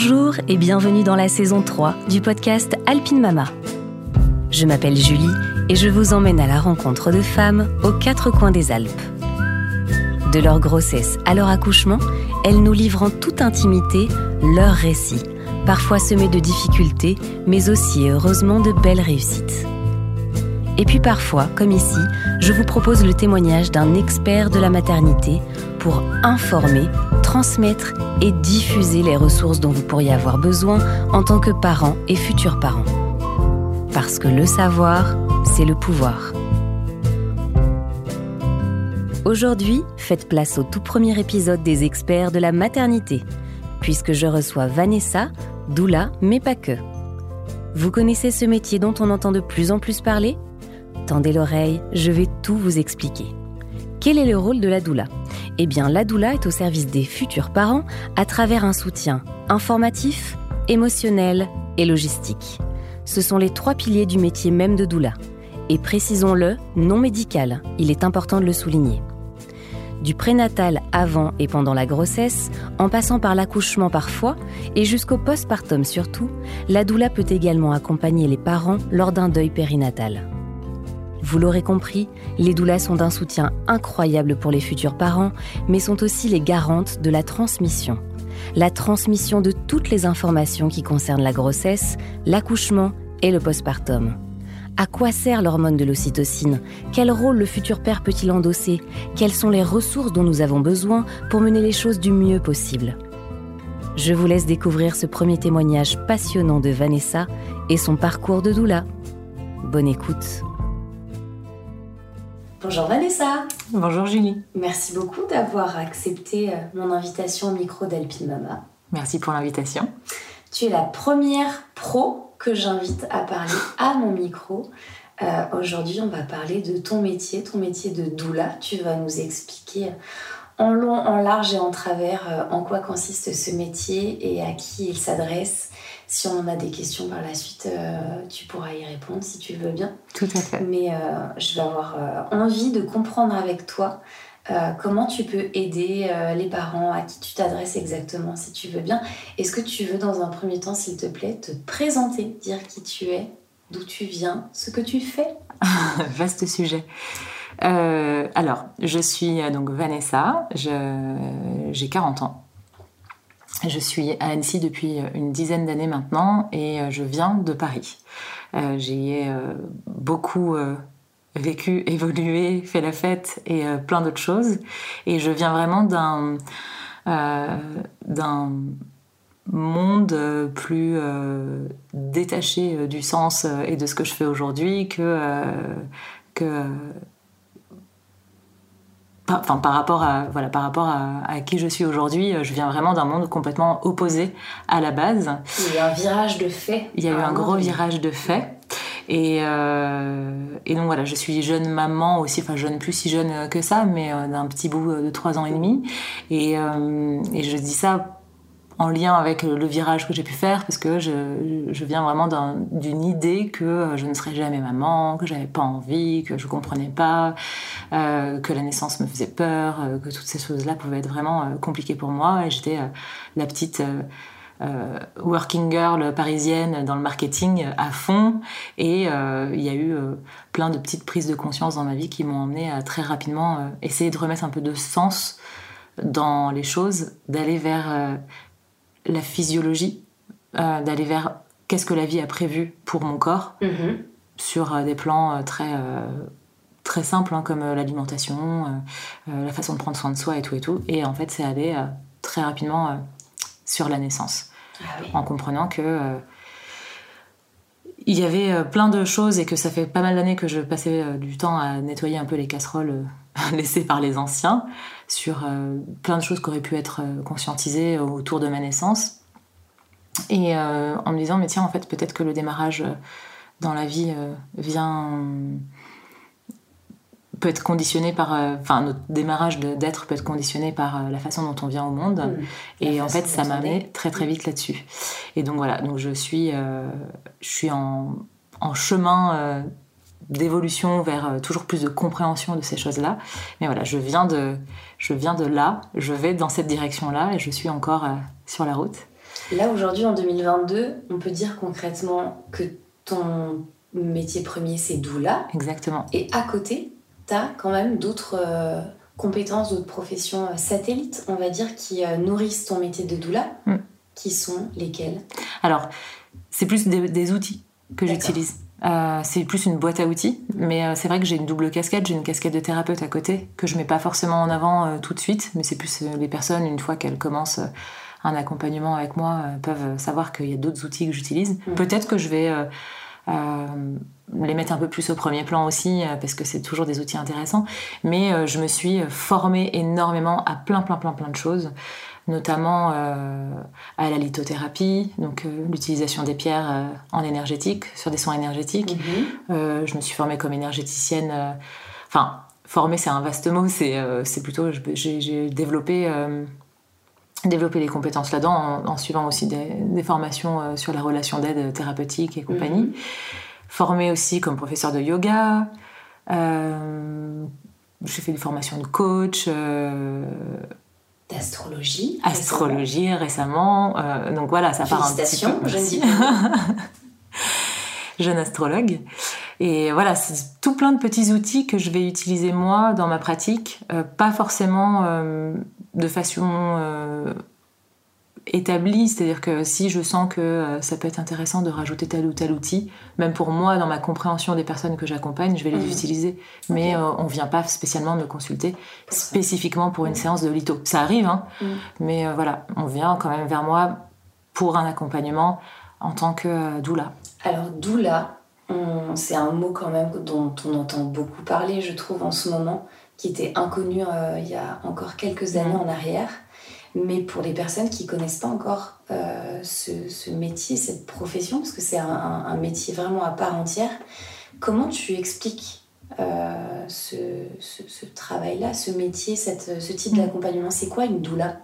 Bonjour et bienvenue dans la saison 3 du podcast Alpine Mama. Je m'appelle Julie et je vous emmène à la rencontre de femmes aux quatre coins des Alpes. De leur grossesse à leur accouchement, elles nous livrent en toute intimité leurs récits, parfois semés de difficultés, mais aussi heureusement de belles réussites. Et puis parfois, comme ici, je vous propose le témoignage d'un expert de la maternité pour informer, transmettre et diffuser les ressources dont vous pourriez avoir besoin en tant que parent et futur parent. Parce que le savoir, c'est le pouvoir. Aujourd'hui, faites place au tout premier épisode des experts de la maternité, puisque je reçois Vanessa, doula, mais pas que. Vous connaissez ce métier dont on entend de plus en plus parler? Tendez l'oreille, je vais tout vous expliquer. Quel est le rôle de la doula? Eh bien, la doula est au service des futurs parents à travers un soutien informatif, émotionnel et logistique. Ce sont les trois piliers du métier même de doula. Et précisons-le, non médical, il est important de le souligner. Du prénatal avant et pendant la grossesse, en passant par l'accouchement parfois, et jusqu'au postpartum surtout, la doula peut également accompagner les parents lors d'un deuil périnatal. Vous l'aurez compris, les doulas sont d'un soutien incroyable pour les futurs parents, mais sont aussi les garantes de la transmission. La transmission de toutes les informations qui concernent la grossesse, l'accouchement et le postpartum. À quoi sert l'hormone de l'ocytocine? Quel rôle le futur père peut-il endosser? Quelles sont les ressources dont nous avons besoin pour mener les choses du mieux possible? Je vous laisse découvrir ce premier témoignage passionnant de Vanessa et son parcours de doula. Bonne écoute. Bonjour Vanessa. Bonjour Julie. Merci beaucoup d'avoir accepté euh, mon invitation au micro d'Alpine Mama. Merci pour l'invitation. Tu es la première pro que j'invite à parler à mon micro. Euh, aujourd'hui, on va parler de ton métier, ton métier de doula. Tu vas nous expliquer en long, en large et en travers euh, en quoi consiste ce métier et à qui il s'adresse si on a des questions par la suite, euh, tu pourras y répondre si tu veux bien. Tout à fait. Mais euh, je vais avoir euh, envie de comprendre avec toi comment tu peux aider les parents à qui tu t'adresses exactement, si tu veux bien. Est-ce que tu veux, dans un premier temps, s'il te plaît, te présenter, dire qui tu es, d'où tu viens, ce que tu fais? Vaste sujet. alors, je suis donc Vanessa, j'ai 40 ans. Je suis à Annecy depuis euh, une dizaine d'années maintenant et euh, je viens de Paris. Euh, J'ai beaucoup vécu, évolué, fait la fête et plein d'autres choses. Et je viens vraiment d'un d'un monde plus détaché du sens et de ce que je fais aujourd'hui que, que enfin par rapport à voilà par rapport à, qui je suis aujourd'hui euh, je viens vraiment d'un monde complètement opposé à la base. Il y a eu un virage de fait il y a eu un gros virage de fait. Et, euh, et, donc voilà, je suis jeune maman aussi, enfin jeune plus si jeune que ça, mais euh, d'un petit bout de trois ans et demi. Et, et je dis ça en lien avec le virage que j'ai pu faire parce que je, viens vraiment d'une idée que je ne serais jamais maman, que j'avais pas envie, que je comprenais pas, euh, que la naissance me faisait peur, euh, que toutes ces choses-là pouvaient être vraiment euh, compliquées pour moi. J'étais la petite working girl parisienne dans le marketing à fond. Et il y a eu plein de petites prises de conscience dans ma vie qui m'ont emmené à très rapidement essayer de remettre un peu de sens dans les choses, d'aller vers la physiologie, euh, d'aller vers qu'est-ce que la vie a prévu pour mon corps mhm. sur euh, des plans euh, très très simples hein, comme l'alimentation, la façon de prendre soin de soi et tout et tout. Et en fait, c'est aller très rapidement sur la naissance, ah en comprenant que il y avait plein de choses et que ça fait pas mal d'années que je passais du temps à nettoyer un peu les casseroles laissées par les anciens sur euh, plein de choses qui auraient pu être euh, conscientisées autour de ma naissance. Et euh, en me disant, mais tiens, en fait, peut-être que le démarrage dans la vie vient peut être conditionné par enfin notre démarrage d'être peut être conditionné par la façon dont on vient au monde. Mmh. et en fait ça m'a amené très très vite là-dessus. Et donc voilà. Donc je suis je suis en, en chemin d'évolution vers euh, toujours plus de compréhension de ces choses-là. Mais voilà, je viens de, je viens de là, je vais dans cette direction-là et je suis encore euh, sur la route. Là, aujourd'hui, en 2022, on peut dire concrètement que ton métier premier, c'est doula. Exactement. Et à côté, tu as quand même d'autres euh, compétences, d'autres professions satellites, on va dire, qui euh, nourrissent ton métier de doula. Mm. Qui sont lesquelles? Alors, c'est plus des, des outils que j'utilise. Euh, c'est plus une boîte à outils, mais euh, c'est vrai que j'ai une double casquette, j'ai une casquette de thérapeute à côté que je mets pas forcément en avant euh, tout de suite, mais c'est plus les personnes une fois qu'elles commencent un accompagnement avec moi peuvent savoir qu'il y a d'autres outils que j'utilise. Mm. Peut-être que je vais les mettre un peu plus au premier plan aussi parce que c'est toujours des outils intéressants, mais je me suis formée énormément à plein plein plein plein de choses notamment euh, à la lithothérapie, donc euh, l'utilisation des pierres euh, en énergétique, sur des soins énergétiques. Mhm. je me suis formée comme énergéticienne. Enfin, formée, c'est un vaste mot. C'est plutôt, j'ai développé développé des compétences là-dedans en, en, suivant aussi des, des formations sur la relation d'aide thérapeutique et compagnie. Mhm. Formée aussi comme professeur de yoga. j'ai fait des formations de coach d'astrologie. Astrologie récemment. Euh, donc voilà, ça part un petit peu. Jeune, jeune astrologue. Et voilà, c'est tout plein de petits outils que je vais utiliser moi dans ma pratique, euh, pas forcément euh, de façon établi, c'est-à-dire que si je sens que euh, ça peut être intéressant de rajouter tel ou tel outil, même pour moi, dans ma compréhension des personnes que j'accompagne, je vais les Mhm. utiliser. Mais euh, on vient pas spécialement me consulter spécifiquement pour une séance de litho. Ça arrive, hein, Mhm. mais euh, voilà, on vient quand même vers moi pour un accompagnement en tant que euh, doula. Alors, doula, c'est un mot quand même dont on entend beaucoup parler, je trouve, en ce moment, qui était inconnu il y a encore quelques années Mhm. en arrière. Mais pour les personnes qui connaissent pas encore euh, ce, ce métier, cette profession, parce que c'est un, métier vraiment à part entière, comment tu expliques euh, ce, ce- ce travail-là, ce métier, cette, ce type Mhm. d'accompagnement? C'est quoi une doula?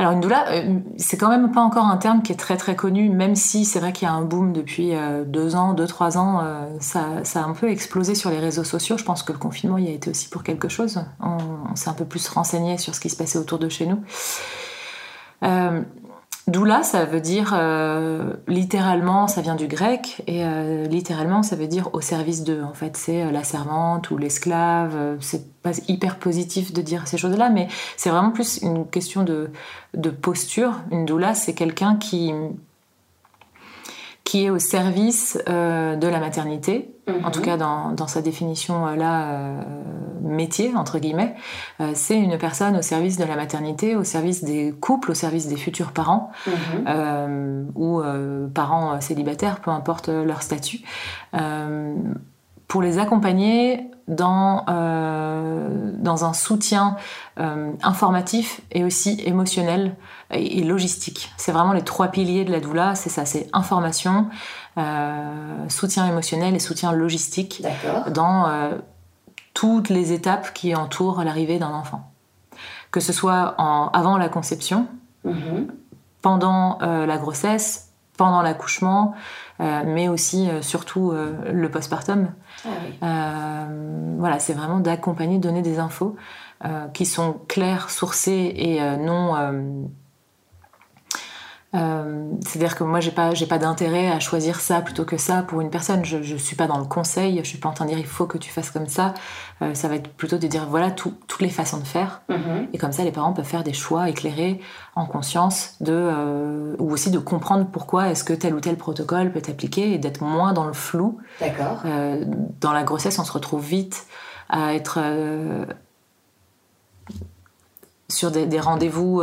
Alors une doula, euh, c'est quand même pas encore un terme qui est très très connu, même si c'est vrai qu'il y a un boom depuis euh, deux ans, deux trois ans, euh, ça, a un peu explosé sur les réseaux sociaux. Je pense que le confinement y a été aussi pour quelque chose. On, s'est un peu plus renseigné sur ce qui se passait autour de chez nous. Doula, ça veut dire euh, littéralement, ça vient du grec et euh, littéralement, ça veut dire au service d'eux. En fait, c'est euh, la servante ou l'esclave. C'est pas hyper positif de dire ces choses-là, mais c'est vraiment plus une question de, posture. Une doula, c'est quelqu'un qui est au service de la maternité, en tout cas dans, dans sa définition euh, là, euh, métier, entre guillemets, euh, c'est une personne au service de la maternité, au service des couples, au service des futurs parents, Mhm. ou parents célibataires, peu importe leur statut, pour les accompagner dans, dans un soutien informatif et aussi émotionnel et, et logistique. C'est vraiment les trois piliers de la doula, c'est ça, c'est information, soutien émotionnel et soutien logistique dans euh, toutes les étapes qui entourent l'arrivée d'un enfant. Que ce soit en, avant la conception, Mhm. pendant euh, la grossesse, pendant l'accouchement, euh, mais aussi euh, surtout euh, le postpartum. Ah oui. Euh, voilà, c'est vraiment d'accompagner, donner des infos euh, qui sont claires, sourcées et euh, non. Euh, C'est-à-dire que moi, j'ai pas, j'ai pas d'intérêt à choisir ça plutôt que ça pour une personne. Je, je suis pas dans le conseil, je suis pas en train de dire il faut que tu fasses comme ça. Euh, ça va être plutôt de dire voilà tout- toutes les façons de faire. Mhm. Et comme ça, les parents peuvent faire des choix éclairés, en conscience, de, euh, ou aussi de comprendre pourquoi est-ce que tel ou tel protocole peut être appliqué et d'être moins dans le flou. D'accord. Dans la grossesse, on se retrouve vite à être sur des, des rendez-vous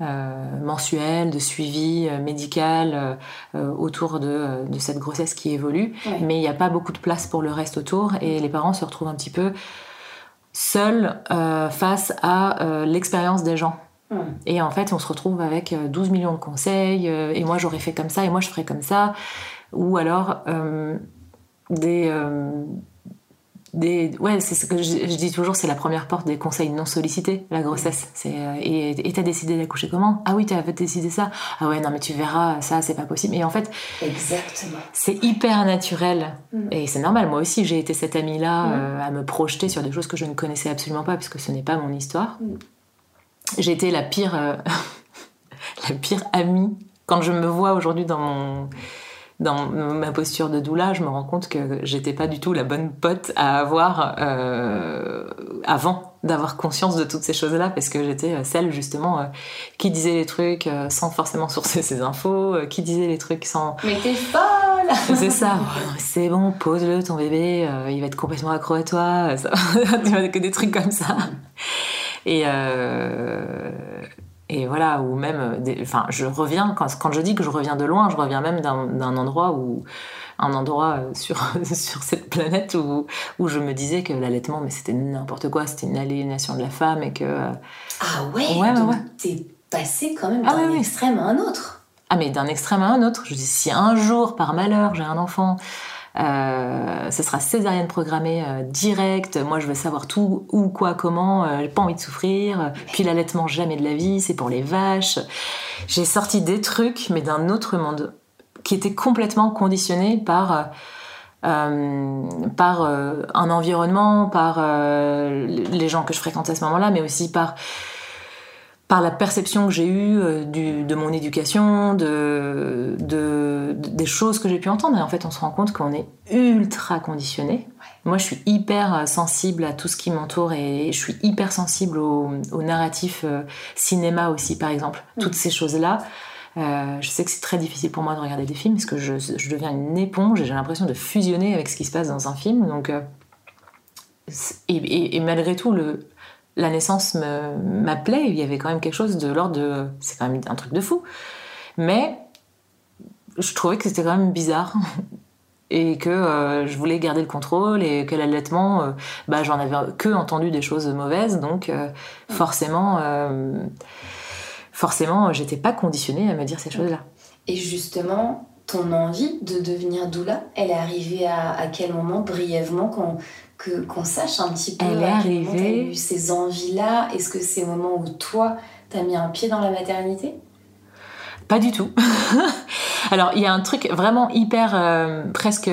euh, mensuels, de suivi euh, médical euh, autour de, de cette grossesse qui évolue. Ouais. Mais il n'y a pas beaucoup de place pour le reste autour et les parents se retrouvent un petit peu seuls face à l'expérience des gens. Et en fait, on se retrouve avec euh, 12 millions de conseils, euh, et moi j'aurais fait comme ça, et moi je ferais comme ça. Ou alors euh, des. euh, des ouais, c'est ce que je, je dis toujours, c'est la première porte des conseils non sollicités, la grossesse. C'est, euh, et t'as décidé d'accoucher comment? Ah oui, t'as décidé ça. Ah ouais, non, mais tu verras, ça, c'est pas possible. Et en fait, Exactement. c'est hyper naturel. Mm. Et c'est normal, moi aussi, j'ai été cette amie-là Mm. euh, à me projeter sur des choses que je ne connaissais absolument pas, puisque ce n'est pas mon histoire. Mm. J'ai été la pire, euh, la pire amie. Quand je me vois aujourd'hui dans mon dans ma posture de doula, je me rends compte que j'étais pas du tout la bonne pote à avoir euh, avant d'avoir conscience de toutes ces choses-là, parce que j'étais celle justement euh, qui disait les trucs euh, sans forcément sourcer ses infos, qui disait les trucs sans. Mais t'es folle C'est ça. c'est bon, pose-le ton bébé, il va être complètement accro à toi. Ça... que des trucs comme ça. Et et voilà, ou même, euh, enfin, je reviens, quand, quand, je dis que je reviens de loin, je reviens même d'un endroit où, un endroit euh, sur, sur cette planète où, où je me disais que l'allaitement, mais c'était n'importe quoi, c'était une aliénation de la femme et que. Ah ouais, ouais, ouais, T'es passé quand même ah d'un extrême à un autre. Ah, mais d'un extrême à un autre. Je dis, si un jour, par malheur, j'ai un enfant ce sera césarienne programmée euh, direct. Moi, je veux savoir tout, où, quoi, comment. Euh, j'ai pas envie de souffrir. Puis l'allaitement, jamais de la vie. C'est pour les vaches. J'ai sorti des trucs, mais d'un autre monde, qui était complètement conditionné par. par un environnement, par les gens que je fréquentais à ce moment-là, mais aussi par par la perception que j'ai eue euh, de mon éducation, de, des choses que j'ai pu entendre. Et en fait, on se rend compte qu'on est ultra conditionné. Moi, je suis hyper euh, sensible à tout ce qui m'entoure et je suis hyper sensible au, narratif euh, cinéma aussi, par exemple. Mm. Toutes ces choses-là. je sais que c'est très difficile pour moi de regarder des films parce que je, deviens une éponge et j'ai l'impression de fusionner avec ce qui se passe dans un film. Donc, et, malgré tout, le, la naissance m'appelait, il y avait quand même quelque chose de l'ordre de... C'est quand même un truc de fou. Mais je trouvais que c'était quand même bizarre. et que euh, je voulais garder le contrôle et que l'allaitement, euh, bah, j'en avais que entendu des choses mauvaises, donc euh, forcément, forcément, j'étais pas conditionnée à me dire ces choses-là. Et justement, ton envie de devenir doula, elle est arrivée à, à quel moment, brièvement, quand, qu'on sache un petit peu Elle est arrivée. eu ces envies-là. Est-ce que c'est le moment où toi, t'as mis un pied dans la maternité? Pas du tout. Alors, il y a un truc vraiment hyper, euh, presque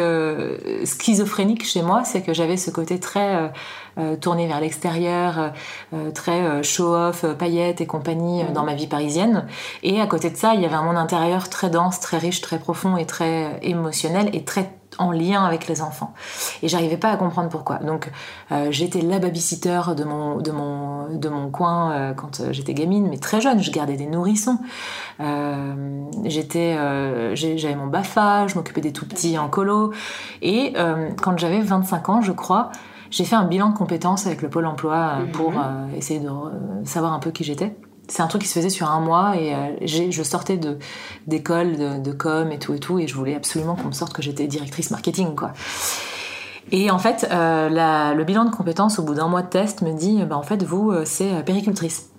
schizophrénique chez moi, c'est que j'avais ce côté très euh, euh, tourné vers l'extérieur, très show-off, paillettes et compagnie dans ma vie parisienne. Et à côté de ça, il y avait un monde intérieur très dense, très riche, très profond et très émotionnel et très en lien avec les enfants. Et j'arrivais pas à comprendre pourquoi. Donc euh, j'étais la babysitter de mon, de mon, de mon coin euh, quand euh, j'étais gamine, mais très jeune, je gardais des nourrissons. j'étais, j'avais mon BAFA, je m'occupais des tout petits en colo. Et quand j'avais 25 ans, je crois, j'ai fait un bilan de compétences avec le Pôle emploi pour mhm. essayer de savoir un peu qui j'étais c'est un truc qui se faisait sur un mois et euh, je sortais d'école de, com et tout et tout et je voulais absolument qu'on me sorte que j'étais directrice marketing quoi. Et en fait, euh, le bilan de compétences au bout d'un mois de test me dit, bah, en fait, vous, euh, c'est péricultrice.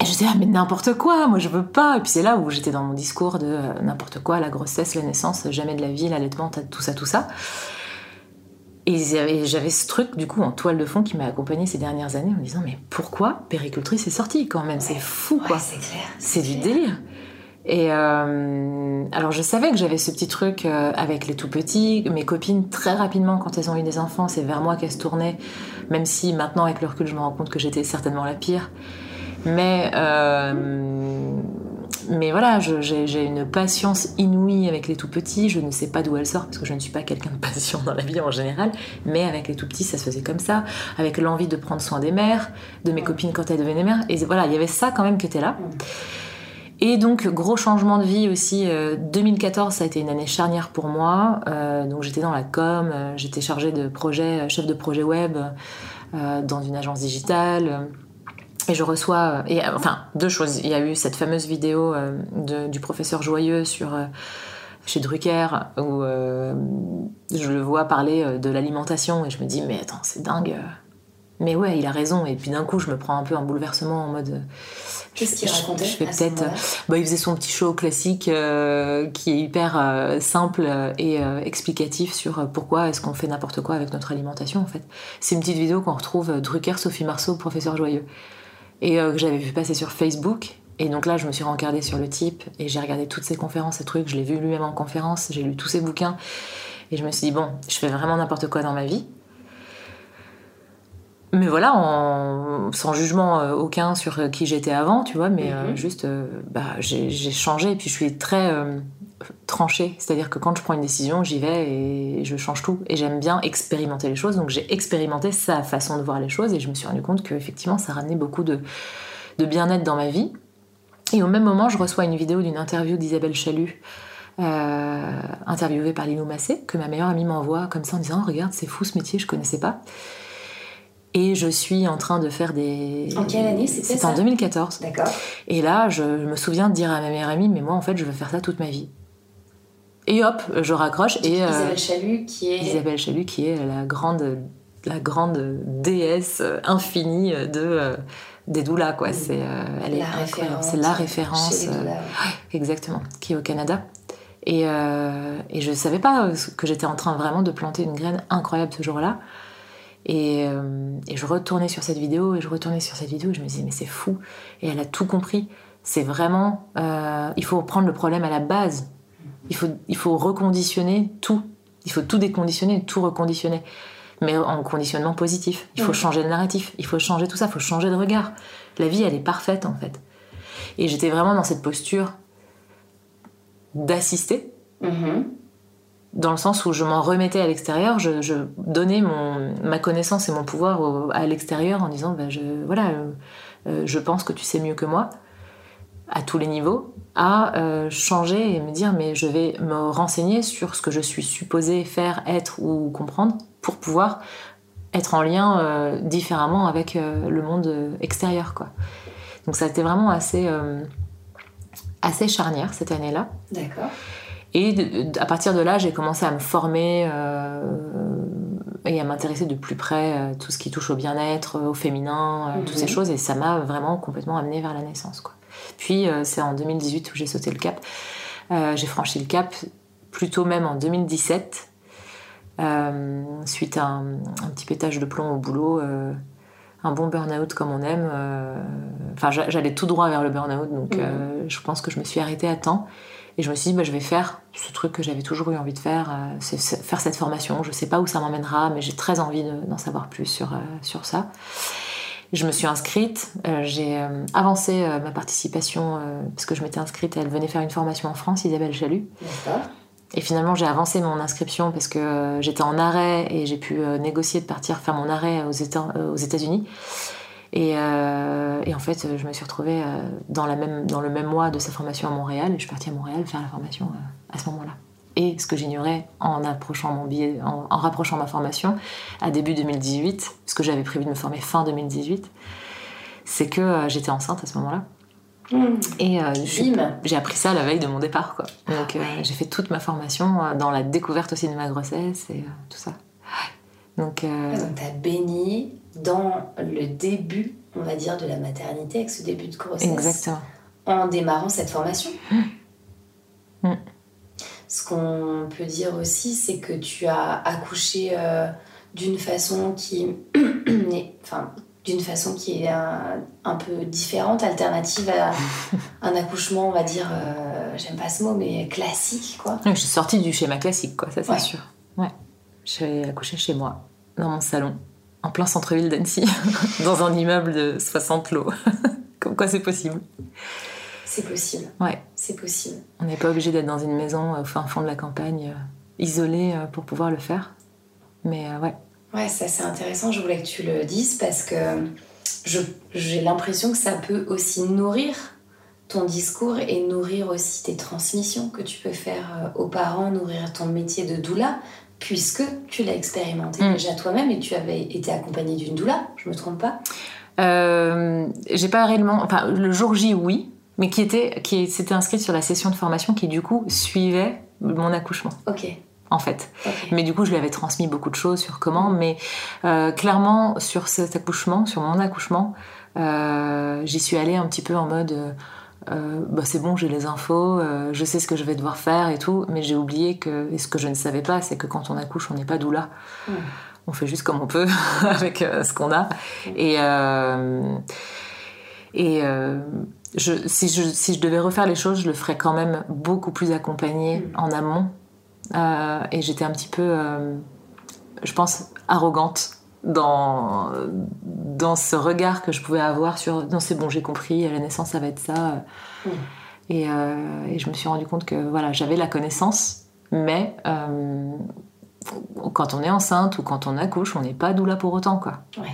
Et je dis, ah, mais n'importe quoi, moi je veux pas. Et puis c'est là où j'étais dans mon discours de n'importe quoi, la grossesse, la naissance, jamais de la vie, l'allaitement, tout ça, tout ça. Et j'avais ce truc, du coup, en toile de fond qui m'a accompagné ces dernières années en me disant Mais pourquoi Péricultrice est sortie quand même? C'est fou, quoi. c'est clair. C'est du délire. Et euh, alors, je savais que j'avais ce petit truc euh, avec les tout petits. Mes copines, très rapidement, quand elles ont eu des enfants, c'est vers moi qu'elles se tournaient. Même si maintenant, avec le recul, je me rends compte que j'étais certainement la pire. Mais. Euh, mais voilà, j'ai une patience inouïe avec les tout petits. Je ne sais pas d'où elle sort parce que je ne suis pas quelqu'un de patient dans la vie en général. Mais avec les tout petits, ça se faisait comme ça. Avec l'envie de prendre soin des mères, de mes copines quand elles devenaient mères. Et voilà, il y avait ça quand même qui était là. Et donc, gros changement de vie aussi. 2014, euh, ça a été une année charnière pour moi. Euh, donc, j'étais dans la com, euh, j'étais chargée de projet, chef de projet web dans une agence digitale. Et je reçois, et, enfin, deux choses. Il y a eu cette fameuse vidéo euh, du professeur Joyeux sur, euh, chez Drucker où euh, je le vois parler de l'alimentation et je me dis, mais attends, c'est dingue. Mais ouais, il a raison. Et puis d'un coup, je me prends un peu un bouleversement en mode. Qu'est-ce qu'il racontait Je fais peut-être. Bah, il faisait son petit show classique qui est hyper simple et explicatif sur pourquoi est-ce qu'on fait n'importe quoi avec notre alimentation en fait. C'est une petite vidéo qu'on retrouve Drucker, Sophie Marceau, professeur Joyeux et euh, que j'avais vu passer sur Facebook. Et donc là, je me suis rencardée sur le type et j'ai regardé toutes ses conférences, ces trucs. Je l'ai vu lui-même en conférence, j'ai lu tous ses bouquins. Et je me suis dit, bon, je fais vraiment n'importe quoi dans ma vie. mais voilà, en, sans jugement euh, aucun sur euh, qui j'étais avant, tu vois, mais euh, Mhm. juste, bah, j'ai j'ai changé et puis je suis très euh, tranchée. C'est-à-dire que quand je prends une décision, j'y vais et je change tout. Et j'aime bien expérimenter les choses, donc j'ai expérimenté sa façon de voir les choses et je me suis rendu compte qu'effectivement, ça ramenait beaucoup de, de bien-être dans ma vie. Et au même moment, je reçois une vidéo d'une interview d'Isabelle Chalut, euh, interviewée par Lilou Massé, que ma meilleure amie m'envoie comme ça en disant Regarde, c'est fou ce métier, je connaissais pas. Et je suis en train de faire des. En quelle année c'était C'était ça? en 2014. D'accord. Et là, je me souviens de dire à ma meilleure amie Mais moi, en fait, je veux faire ça toute ma vie. Et hop, je raccroche et. euh, Isabelle Chalut, qui est. Isabelle Chalut, qui est la grande, la grande déesse infinie de, euh, des doulas, quoi. C'est, euh, elle est la incroyable. référence. C'est la référence. euh. Exactement, qui est au Canada. Et, euh, et je ne savais pas que j'étais en train vraiment de planter une graine incroyable ce jour-là. Et, et je retournais sur cette vidéo et je retournais sur cette vidéo et je me disais mais c'est fou. Et elle a tout compris. C'est vraiment... il faut prendre le problème à la base. Il faut, il faut reconditionner tout. Il faut tout déconditionner, tout reconditionner. Mais en conditionnement positif. Il faut Mhm. changer le narratif. Il faut changer tout ça. Il faut changer de regard. La vie, elle est parfaite en fait. Et j'étais vraiment dans cette posture d'assister, Mhm. dans le sens où je m'en remettais à l'extérieur, je, je donnais mon, ma connaissance et mon pouvoir au- à l'extérieur en disant bah, je, voilà, euh, euh, je pense que tu sais mieux que moi, à tous les niveaux, à euh, changer et me dire mais je vais me renseigner sur ce que je suis supposée faire, être ou comprendre pour pouvoir être en lien euh, différemment avec euh, le monde extérieur. Quoi. Donc ça a été vraiment assez, assez charnière cette année-là. D'accord. Et de- de- à partir de là, j'ai commencé à me former et à m'intéresser de plus près à tout ce qui touche au bien-être, au féminin, toutes Mhm. ces choses. Et ça m'a vraiment complètement amené vers la naissance. Quoi. Puis euh, c'est en 2018 où j'ai sauté le cap. Euh, j'ai franchi le cap plutôt même en 2017, euh, suite à un, un petit pétage de plomb au boulot. un bon burn-out comme on aime. euh, Enfin, j'a- j'allais tout droit vers le burn-out, donc euh, je pense que je me suis arrêtée à temps. Et je me suis dit, bah, je vais faire ce truc que j'avais toujours eu envie de faire, euh, c'est faire cette formation. Je sais pas où ça m'emmènera, mais j'ai très envie de- d'en savoir plus sur, sur ça. Je me suis inscrite, euh, j'ai euh, avancé euh, ma participation parce que je m'étais inscrite, elle venait faire une formation en France, Isabelle Chalut. D'accord. Et finalement, j'ai avancé mon inscription parce que j'étais en arrêt et j'ai pu négocier de partir faire mon arrêt aux Éta- aux États-Unis. Et, et en fait, je me suis retrouvée dans, la même, dans le même mois de sa formation à Montréal et je suis partie à Montréal faire la formation à ce moment-là. Et ce que j'ignorais en approchant mon billet, en, en rapprochant ma formation à début 2018, parce que j'avais prévu de me former fin 2018, c'est que euh, j'étais enceinte à ce moment-là. Mhm. Et euh, j'ai appris ça la veille de mon départ, quoi. Donc euh, ouais. j'ai fait toute ma formation dans la découverte aussi de ma grossesse et tout ça. Donc Donc, tu as baigné dans le début, on va dire, de la maternité, avec ce début de grossesse. exactement. En démarrant cette formation. Mm. Ce qu'on peut dire aussi, c'est que tu as accouché euh, d'une façon qui est, enfin, d'une façon qui est un, un peu différente, alternative à un accouchement, on va dire, euh, j'aime pas ce mot, mais classique, quoi. Je suis sortie du schéma classique, quoi. Ça c'est Ouais. sûr. Ouais. J'ai accouché chez moi, dans mon salon, en plein centre-ville d'Annecy, dans un immeuble de 60 lots. Comme quoi c'est possible. C'est possible, Ouais. c'est possible. On n'est pas obligé d'être dans une maison au fin fond de la campagne, euh, isolée euh, pour pouvoir le faire. Mais euh, ouais. Ouais, ça c'est intéressant, je voulais que tu le dises parce que j'ai l'impression que ça peut aussi nourrir ton discours et nourrir aussi tes transmissions que tu peux faire euh, aux parents, nourrir ton métier de doula, puisque tu l'as expérimenté Mm. déjà toi-même et tu avais été accompagnée d'une doula, je me trompe pas? Euh, j'ai pas réellement. Enfin, le jour J, oui, mais qui était, qui s'était inscrite sur la session de formation qui du coup suivait mon accouchement, Ok, en fait. ok. Mais du coup, je lui avais transmis beaucoup de choses sur comment. Mais euh, clairement, sur cet accouchement, sur mon accouchement, euh, j'y suis allée un petit peu en mode. euh, bah c'est bon, j'ai les infos, euh, je sais ce que je vais devoir faire et tout, mais j'ai oublié que, et ce que je ne savais pas, c'est que quand on accouche, on n'est pas doula. Mm. On fait juste comme on peut avec euh, ce qu'on a. Et, et euh, je, si, je, si je devais refaire les choses, je le ferais quand même beaucoup plus accompagnée Mm. en amont. Euh, et j'étais un petit peu, euh, je pense, arrogante dans, dans ce regard que je pouvais avoir sur non c'est bon j'ai compris à la naissance ça va être ça mm. et, euh, et, je me suis rendu compte que voilà j'avais la connaissance mais euh, quand on est enceinte ou quand on accouche on n'est pas doula pour autant quoi ouais.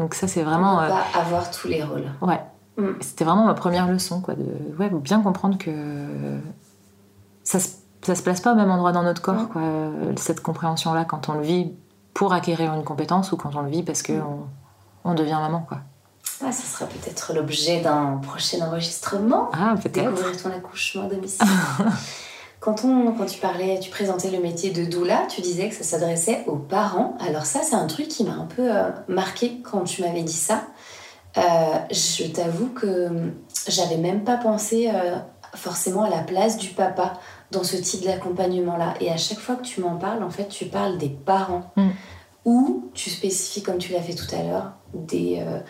Donc ça c'est vraiment on peut pas avoir tous les rôles ouais mm. c'était vraiment ma première leçon quoi de ouais, bien comprendre que ça se ça se place pas au même endroit dans notre corps, quoi, cette compréhension-là, quand on le vit pour acquérir une compétence ou quand on le vit parce qu'on on devient maman. Quoi. Ah, ça sera peut-être l'objet d'un prochain enregistrement. Ah, peut-être. Découvrir ton accouchement à domicile. quand, on, quand tu parlais, tu présentais le métier de doula, tu disais que ça s'adressait aux parents. Alors ça, c'est un truc qui m'a un peu euh, marqué quand tu m'avais dit ça. Euh, je t'avoue que j'avais même pas pensé euh, forcément à la place du papa dans ce type d'accompagnement-là. Et à chaque fois que tu m'en parles, en fait, tu parles des parents. Mm. Ou tu spécifies, comme tu l'as fait tout à l'heure, des, euh,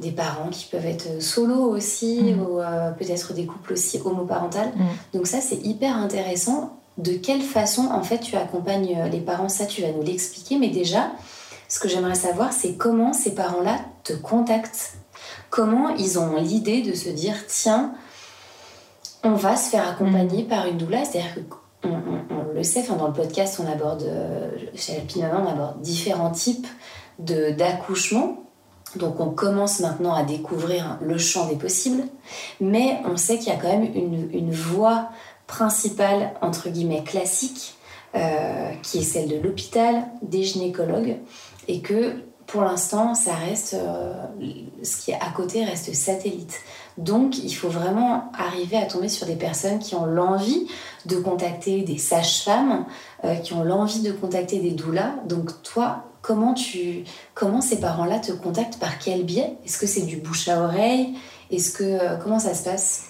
des parents qui peuvent être solo aussi, mm. ou euh, peut-être des couples aussi homoparentales. Mm. Donc ça, c'est hyper intéressant. De quelle façon, en fait, tu accompagnes euh, les parents? Ça, tu vas nous l'expliquer. Mais déjà, ce que j'aimerais savoir, c'est comment ces parents-là te contactent? Comment ils ont l'idée de se dire, tiens, on va se faire accompagner mm. par une doula? C'est-à-dire qu'on on, le sait, dans le podcast, on aborde, euh, chez Alpine on aborde différents types d'accouchement. Donc on commence maintenant à découvrir le champ des possibles, mais on sait qu'il y a quand même une, voie principale, entre guillemets, classique, euh, qui est celle de l'hôpital, des gynécologues, et que pour l'instant, ça reste, euh, ce qui est à côté reste satellite. Donc, il faut vraiment arriver à tomber sur des personnes qui ont l'envie de contacter des sages-femmes, euh, qui ont l'envie de contacter des doulas. Donc, toi, comment, tu, comment ces parents-là te contactent Par quel biais? Est-ce que c'est du bouche à oreille? Est-ce que euh, comment ça se passe?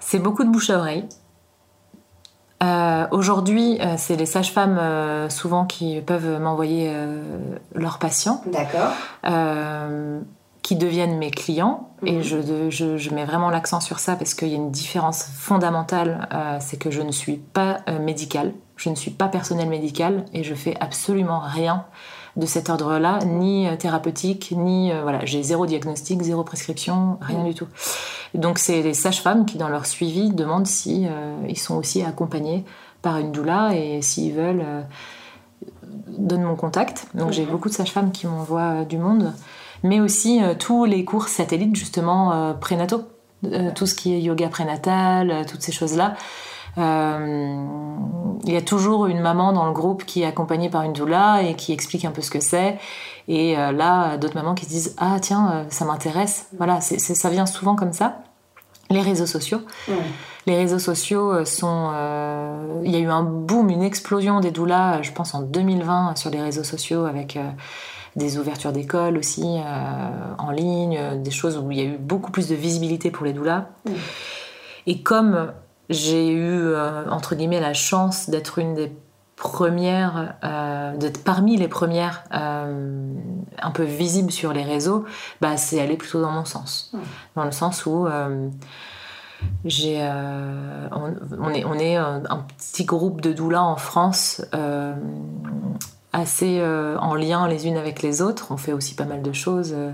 C'est beaucoup de bouche à oreille. Euh, aujourd'hui, c'est les sages-femmes souvent qui peuvent m'envoyer leurs patients. D'accord qui deviennent mes clients. Et mhm. je, je, je, mets vraiment l'accent sur ça parce qu'il y a une différence fondamentale, euh, c'est que je ne suis pas euh, médicale, je ne suis pas personnel médical et je fais absolument rien de cet ordre-là, ni euh, thérapeutique, ni voilà, j'ai zéro diagnostic, zéro prescription, rien mhm. du tout. Donc c'est les sages-femmes qui dans leur suivi demandent si ils sont aussi accompagnés par une doula et s'ils veulent donne mon contact. Donc j'ai mhm. beaucoup de sages-femmes qui m'envoient du monde mais aussi euh, tous les cours satellites justement euh, prénataux, euh, tout ce qui est yoga prénatal, toutes ces choses-là. Il y a toujours une maman dans le groupe qui est accompagnée par une doula et qui explique un peu ce que c'est. Et là, d'autres mamans qui se disent Ah, tiens, ça m'intéresse. Voilà, ça vient souvent comme ça. Les réseaux sociaux. Les réseaux sociaux sont. il y a eu un boom, une explosion des doulas, je pense en 2020, sur les réseaux sociaux avec des ouvertures d'écoles aussi euh, en ligne, des choses où il y a eu beaucoup plus de visibilité pour les doulas. Et comme j'ai eu, euh, entre guillemets, la chance d'être une des premières, euh, d'être parmi les premières un peu visibles sur les réseaux, bah, c'est aller plutôt dans mon sens. Dans le sens où j'ai, on, est, on est un, petit groupe de doulas en France assez euh, en lien les unes avec les autres. On fait aussi pas mal de choses euh,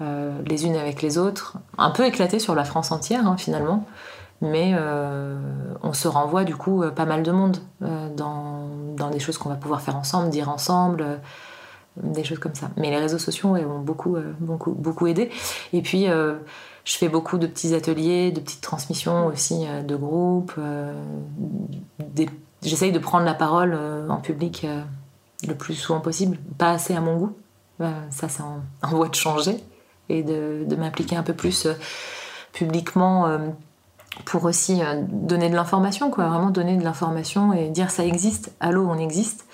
euh, les unes avec les autres, un peu éclatées sur la France entière hein, finalement. Mais on se renvoie du coup pas mal de monde dans, dans, des choses qu'on va pouvoir faire ensemble, dire ensemble, des choses comme ça. Mais les réseaux sociaux ont beaucoup, beaucoup, beaucoup aidé. Et puis je fais beaucoup de petits ateliers, de petites transmissions aussi de groupes. J'essaye de prendre la parole en public le plus souvent possible, pas assez à mon goût. Euh, ça, c'est en, voie de changer et de, m'impliquer un peu plus euh, publiquement euh, pour aussi donner de l'information, quoi. Vraiment donner de l'information et dire ça existe, allô, on existe.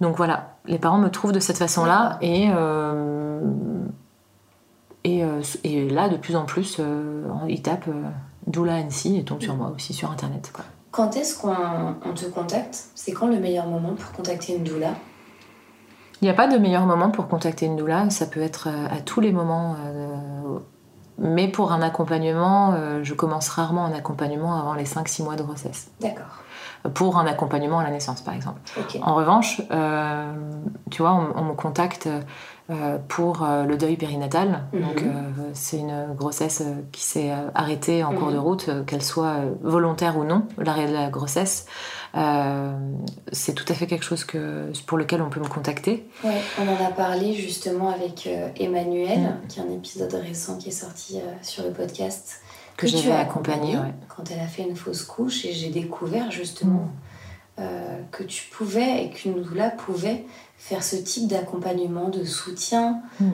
Donc voilà, les parents me trouvent de cette façon-là et, et, là, de plus en plus, ils tapent Doula Annecy et tombent sur moi aussi sur Internet. Quoi. Quand est-ce qu'on te contacte? C'est quand le meilleur moment pour contacter une doula? Il n'y a pas de meilleur moment pour contacter une doula. Ça peut être euh, à tous les moments. Mais pour un accompagnement, euh, je commence rarement un accompagnement avant les 5-6 mois de grossesse. D'accord. pour un accompagnement à la naissance, par exemple. En revanche, euh, tu vois, on, on me contacte pour euh, le deuil périnatal. Mhm. Donc, euh, c'est une grossesse euh, qui s'est euh, arrêtée en Mhm. cours de route, euh, qu'elle soit euh, volontaire ou non, l'arrêt de la grossesse. Euh, c'est tout à fait quelque chose que, pour lequel on peut me contacter. On en a parlé justement avec euh, Emmanuel, Mm. qui est un épisode récent qui est sorti euh, sur le podcast. Que tu j'avais as accompagné, ouais. quand elle a fait une fausse couche et j'ai découvert justement euh, que tu pouvais et qu'une doula pouvait faire ce type d'accompagnement, de soutien Mm. euh,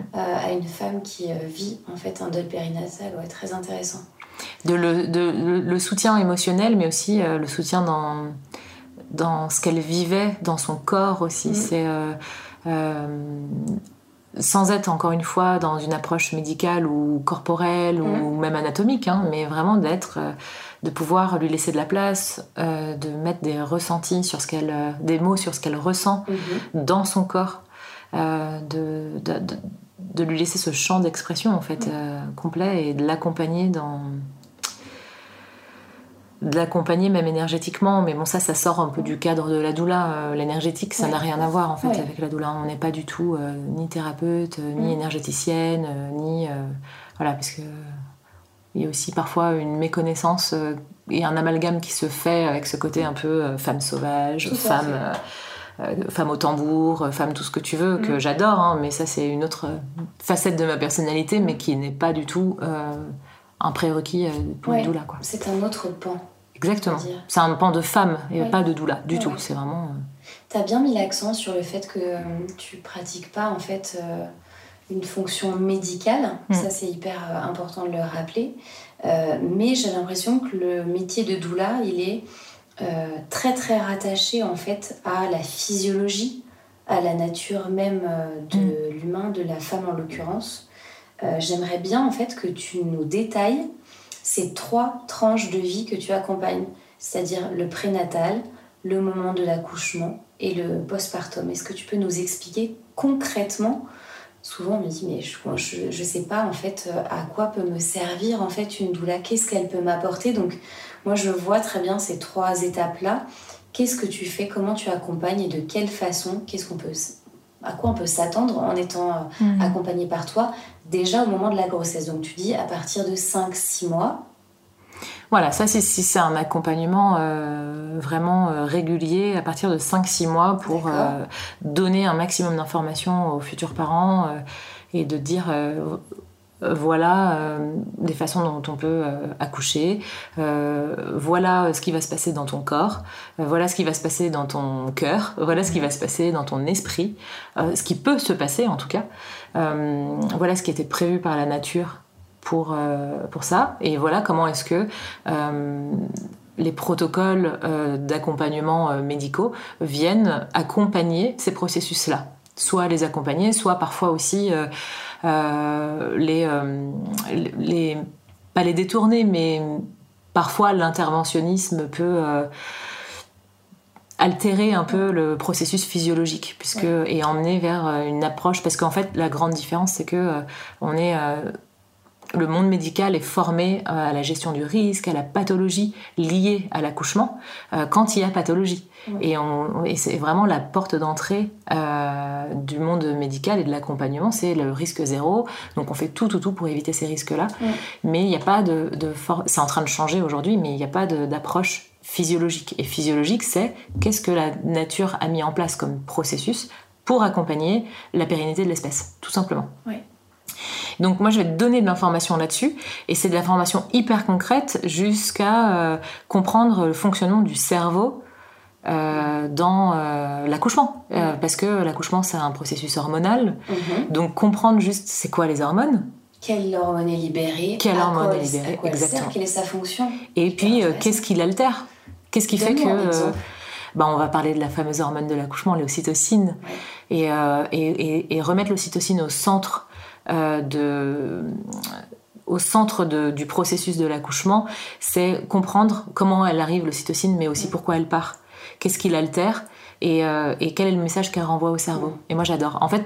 à une femme qui euh, vit en fait un deuil périnatal. Ouais, très intéressant. de le, de- le- le soutien émotionnel, mais aussi euh, le soutien dans, dans ce qu'elle vivait, dans son corps aussi. Mhm. C'est sans être encore une fois dans une approche médicale ou corporelle ou même anatomique, hein, mais vraiment d'être, de pouvoir lui laisser de la place, euh, de mettre des ressentis sur ce qu'elle, euh, des mots sur ce qu'elle ressent Mhm. dans son corps, euh, de, de, de- de lui laisser ce champ d'expression en fait euh, complet et de l'accompagner dans de l'accompagner même énergétiquement mais bon ça ça sort un peu du cadre de la doula l'énergétique ça Ouais. n'a rien à voir en fait Ouais. avec la doula on n'est pas du tout ni thérapeute ni Mm. énergéticienne ni voilà parce que il y a aussi parfois une méconnaissance euh, et un amalgame qui se fait avec ce côté un peu euh, femme sauvage, femme, euh, femme au tambour, femme tout ce que tu veux, que Mm. j'adore, hein, mais ça c'est une autre facette de ma personnalité, mais qui n'est pas du tout euh, un prérequis pour Ouais. une doula. Quoi. C'est un autre pan. Exactement. C'est un pan de femme et Ouais. pas de doula du Ouais, tout. C'est vraiment. euh, T'as bien mis l'accent sur le fait que tu pratiques pas en fait une fonction médicale. Mm. Ça c'est hyper euh, important de le rappeler. Euh, mais j'ai l'impression que le métier de doula, il est euh, très très rattaché en fait à la physiologie, à la nature même de l'humain, de la femme en l'occurrence. Euh, J'aimerais bien en fait que tu nous détailles ces trois tranches de vie que tu accompagnes, c'est-à-dire le prénatal, le moment de l'accouchement et le postpartum. Est-ce que tu peux nous expliquer concrètement Souvent on me dit mais je, je sais pas en fait euh, à quoi peut me servir en fait une doula, qu'est-ce qu'elle peut m'apporter? Donc moi je vois très bien ces trois étapes là. Qu'est-ce que tu fais? Comment tu accompagnes et de quelle façon? Qu'est-ce qu'on peut à quoi on peut s'attendre en étant euh, accompagné par toi déjà au moment de la grossesse? Donc tu dis à partir de 5-6 mois. Voilà, ça c'est si c'est un accompagnement euh, vraiment euh, régulier à partir de 5-6 mois pour euh, donner un maximum d'informations aux futurs parents et de dire voilà euh, des façons dont on peut euh, accoucher, euh, voilà ce qui va se passer dans ton corps, voilà ce qui va se passer dans ton cœur, voilà ce qui va se passer dans ton esprit, ce qui peut se passer en tout cas, voilà ce qui était prévu par la nature pour, euh, pour ça. Et voilà comment est-ce que euh, les protocoles euh, d'accompagnement médicaux viennent accompagner ces processus-là. Soit les accompagner, soit parfois aussi les, les, pas les détourner, mais parfois l'interventionnisme peut euh, altérer un peu le processus physiologique puisque et emmener vers une approche parce qu'en fait la grande différence c'est que euh, on est euh, le monde médical est formé euh, à la gestion du risque, à la pathologie liée à l'accouchement, euh, quand il y a pathologie. Et, c'est vraiment la porte d'entrée euh, du monde médical et de l'accompagnement, c'est le risque zéro. Donc on fait tout, tout, tout pour éviter ces risques-là. Ouais. Mais il n'y a pas de... C'est en train de changer aujourd'hui, mais il n'y a pas d'approche physiologique. Et physiologique, c'est qu'est-ce que la nature a mis en place comme processus pour accompagner la pérennité de l'espèce, tout simplement. Ouais. Donc moi je vais te donner de l'information là-dessus. Et c'est de l'information hyper concrète jusqu'à euh, comprendre le fonctionnement du cerveau euh, dans euh, l'accouchement. Euh, parce que l'accouchement c'est un processus hormonal. Mhm. donc comprendre juste c'est quoi les hormones. Quelle hormone est libérée Quelle hormone est libérée, à quoi elle sert, exactement. Quelle est sa fonction et puis qu'est-ce qui l'altère? Qu'est-ce qui fait que bah, on va parler de la fameuse hormone de l'accouchement, l'ocytocine, et, et, et- et remettre l'ocytocine au centre de au centre de- du processus de l'accouchement, c'est comprendre comment elle arrive l'ocytocine, mais aussi pourquoi elle part, qu'est-ce qui l'altère et, euh, et quel est le message qu'elle renvoie au cerveau. Et moi j'adore. En fait,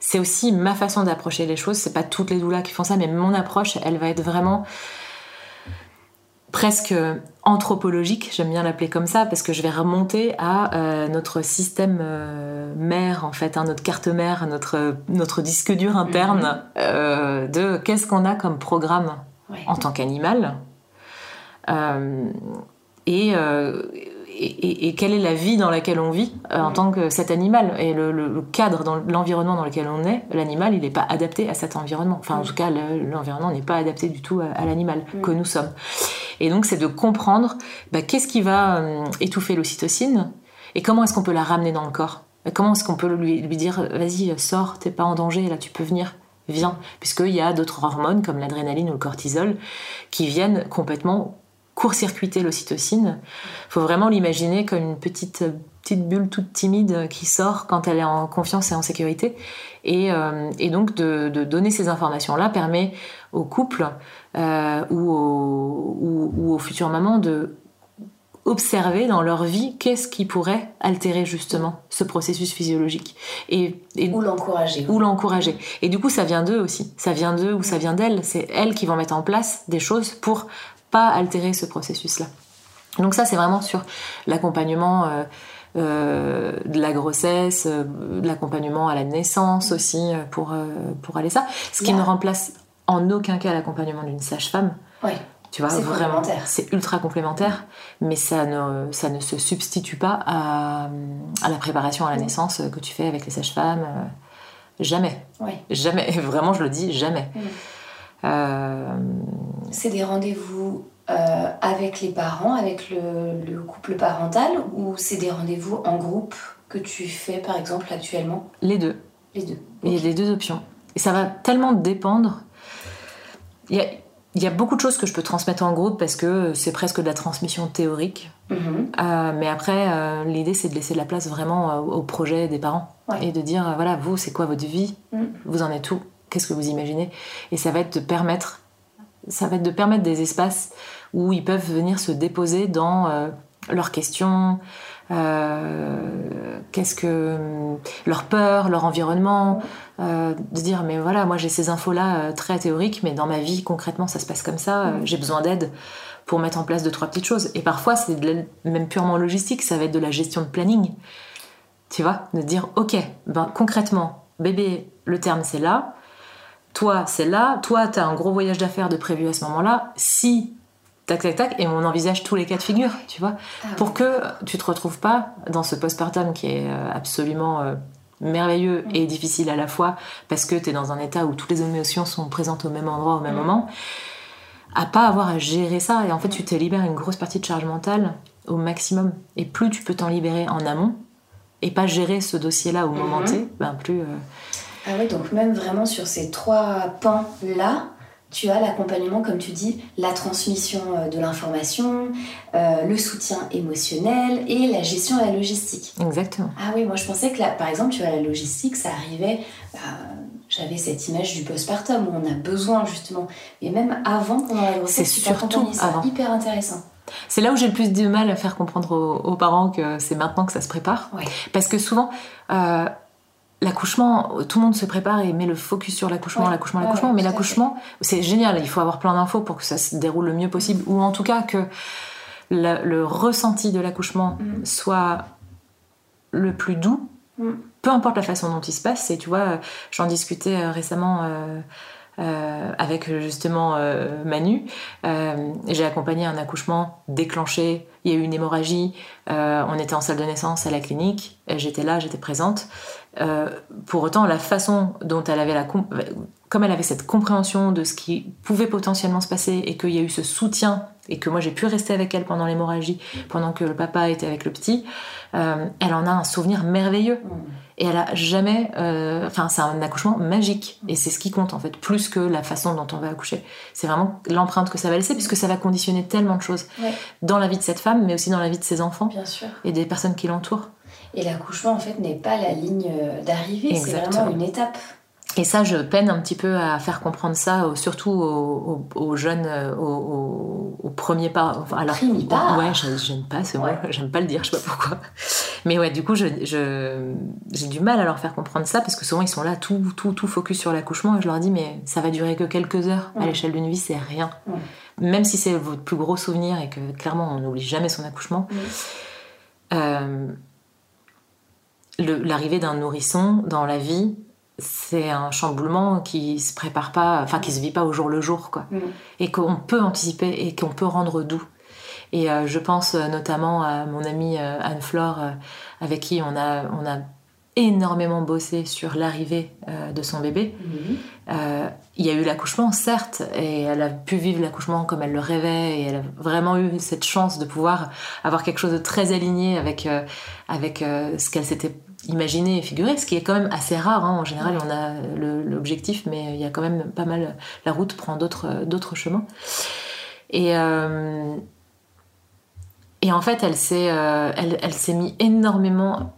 c'est aussi ma façon d'approcher les choses. C'est pas toutes les doulas qui font ça, mais mon approche, elle va être vraiment presque anthropologique, j'aime bien l'appeler comme ça, parce que je vais remonter à euh, notre système euh, mère, en fait, hein, notre carte mère, notre, notre disque dur interne, mhm. euh, de qu'est-ce qu'on a comme programme en tant qu'animal, et, et, quelle est la vie dans laquelle on vit en mhm. tant que cet animal, et le, cadre, dans l'environnement dans lequel on est, l'animal, il n'est pas adapté à cet environnement. Enfin, en mhm. tout cas, l'environnement n'est pas adapté du tout à, l'animal que nous sommes. Et donc, c'est de comprendre bah, qu'est-ce qui va euh, étouffer l'ocytocine et comment est-ce qu'on peut la ramener dans le corps. Comment est-ce qu'on peut lui, dire vas-y, sors, t'es pas en danger, là, tu peux venir, viens. Puisqu'il y a d'autres hormones comme l'adrénaline ou le cortisol qui viennent complètement court-circuiter l'ocytocine. Il faut vraiment l'imaginer comme une petite, petite bulle toute timide qui sort quand elle est en confiance et en sécurité. Et, euh, donc de, donner ces informations-là permet au couple euh, ou, aux, ou, aux futures mamans de observer dans leur vie qu'est-ce qui pourrait altérer justement ce processus physiologique et, ou l'encourager. ou l'encourager. Et du coup ça vient d'eux aussi. Ça vient d'eux ou ça vient d'elles. C'est elles qui vont mettre en place des choses pour pas altérer ce processus là donc ça c'est vraiment sur l'accompagnement euh, euh, de la grossesse, de l'accompagnement à la naissance aussi pour, pour aller ça. Ce qui ne remplace en aucun cas l'accompagnement d'une sage-femme. Oui. Tu vois, vraiment, c'est ultra complémentaire, mais ça ne, ça ne se substitue pas à, à la préparation à la naissance que tu fais avec les sages-femmes. Euh, jamais. Oui. Jamais. Vraiment, je le dis, jamais. Euh, c'est des rendez-vous euh, avec les parents, avec le, le couple parental, ou c'est des rendez-vous en groupe que tu fais, par exemple, actuellement? Les deux. Les deux. Il y a les deux options. Et ça va tellement dépendre il y a, beaucoup de choses que je peux transmettre en groupe parce que c'est presque de la transmission théorique. Mm-hmm. Euh, mais après, euh, l'idée, c'est de laisser de la place vraiment euh, au projet des parents et de dire voilà, vous, c'est quoi votre vie mm. Vous en êtes où Qu'est-ce que vous imaginez Et ça va être de permettre, ça va être de permettre des espaces où ils peuvent venir se déposer dans leurs questions, qu'est-ce que leur peur, leur environnement, euh, de dire mais voilà moi j'ai ces infos là euh, très théoriques mais dans ma vie concrètement ça se passe comme ça, j'ai besoin d'aide pour mettre en place deux trois petites choses. Et parfois c'est même purement logistique, ça va être de la gestion de planning, tu vois, de dire ok ben concrètement bébé le terme c'est là, toi c'est là, toi tu as un gros voyage d'affaires de prévu à ce moment-là, si tac tac tac et on envisage tous les cas de figure tu vois. Ah pour que tu te retrouves pas dans ce postpartum qui est euh, absolument euh, merveilleux et difficile à la fois parce que tu es dans un état où toutes les émotions sont présentes au même endroit au même moment à pas avoir à gérer ça. Et en fait tu te libères une grosse partie de charge mentale au maximum. Et plus tu peux t'en libérer en amont et pas gérer ce dossier là au moment mhm. T ben plus euh, ah oui donc même vraiment sur ces trois pans là tu as l'accompagnement, comme tu dis, la transmission euh, de l'information, euh, le soutien émotionnel et la gestion de la logistique. Exactement. Ah oui, moi je pensais que, là, par exemple, tu vois, la logistique, ça arrivait... Bah, j'avais cette image du postpartum où on a besoin justement, et même avant qu'on ait c'est surtout avant. hyper intéressant. C'est là où j'ai le plus de mal à faire comprendre aux, parents que c'est maintenant que ça se prépare. Parce que souvent, euh, l'accouchement, tout le monde se prépare et met le focus sur l'accouchement, l'accouchement, l'accouchement. mais l'accouchement, c'est génial. Il faut avoir plein d'infos pour que ça se déroule le mieux possible, ou en tout cas que le, ressenti de l'accouchement mm. soit le plus doux, mm. peu importe la façon dont il se passe. Et tu vois, j'en discutais euh, récemment. Euh, euh, avec justement euh, Manu. Euh, j'ai accompagné un accouchement déclenché, il y a eu une hémorragie, on était en salle de naissance à la clinique, j'étais là, j'étais présente. Pour autant, la façon dont elle avait la... Comme elle avait cette compréhension de ce qui pouvait potentiellement se passer et qu'il y a eu ce soutien et que moi j'ai pu rester avec elle pendant l'hémorragie, pendant que le papa était avec le petit, elle en a un souvenir merveilleux. Mmh et elle a jamais. Euh, enfin, c'est un accouchement magique et c'est ce qui compte en fait, plus que la façon dont on va accoucher. C'est vraiment l'empreinte que ça va laisser, puisque ça va conditionner tellement de choses dans la vie de cette femme, mais aussi dans la vie de ses enfants Bien sûr. et des personnes qui l'entourent. Et l'accouchement en fait n'est pas la ligne d'arrivée, c'est vraiment une étape. Et ça, je peine un petit peu à faire comprendre ça, surtout aux, jeunes, aux, premiers pas. Alors, pas. Ouais, j'aime pas ce mot, j'aime pas le dire, je sais pas pourquoi. Mais ouais, du coup, j'ai je, j'ai du mal à leur faire comprendre ça parce que souvent ils sont là tout, tout, tout focus sur l'accouchement et je leur dis mais ça va durer que quelques heures. À l'échelle d'une vie, c'est rien. Même si c'est votre plus gros souvenir et que clairement on n'oublie jamais son accouchement. Euh, l'arrivée d'un nourrisson dans la vie, c'est un chamboulement qui se prépare pas, enfin qui se vit pas au jour le jour, quoi. Mm. Et qu'on peut anticiper et qu'on peut rendre doux. Et euh, je pense euh, notamment à mon amie euh, Anne-Flore, avec qui on a, on a énormément bossé sur l'arrivée de son bébé. Mm-hmm. il y a eu l'accouchement, certes, et elle a pu vivre l'accouchement comme elle le rêvait, et elle a vraiment eu cette chance de pouvoir avoir quelque chose de très aligné avec, avec ce qu'elle s'était imaginer et figurer, ce qui est quand même assez rare. Hein. En général, on a l'objectif, mais il y a quand même pas mal. La route prend d'autres chemins. Et, euh, et en fait, elle s'est euh, elle, mis énormément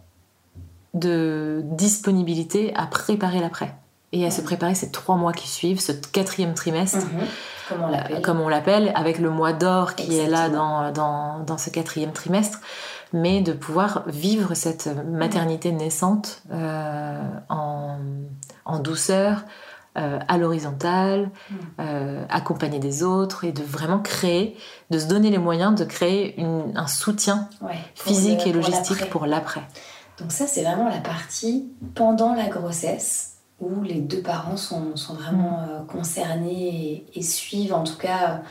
de disponibilité à préparer l'après. Et à se préparer ces trois mois qui suivent, ce quatrième trimestre, mhm. comme on l'appelle, avec le mois d'or qui est là dans, dans, dans, ce quatrième trimestre mais de pouvoir vivre cette maternité naissante euh, en, douceur, euh, à l'horizontale, mm. euh, accompagner des autres et de vraiment créer, de se donner les moyens de créer un soutien physique et logistique pour l'après. Donc ça, c'est vraiment la partie pendant la grossesse où les deux parents sont, vraiment mm. concernés et, suivent en tout cas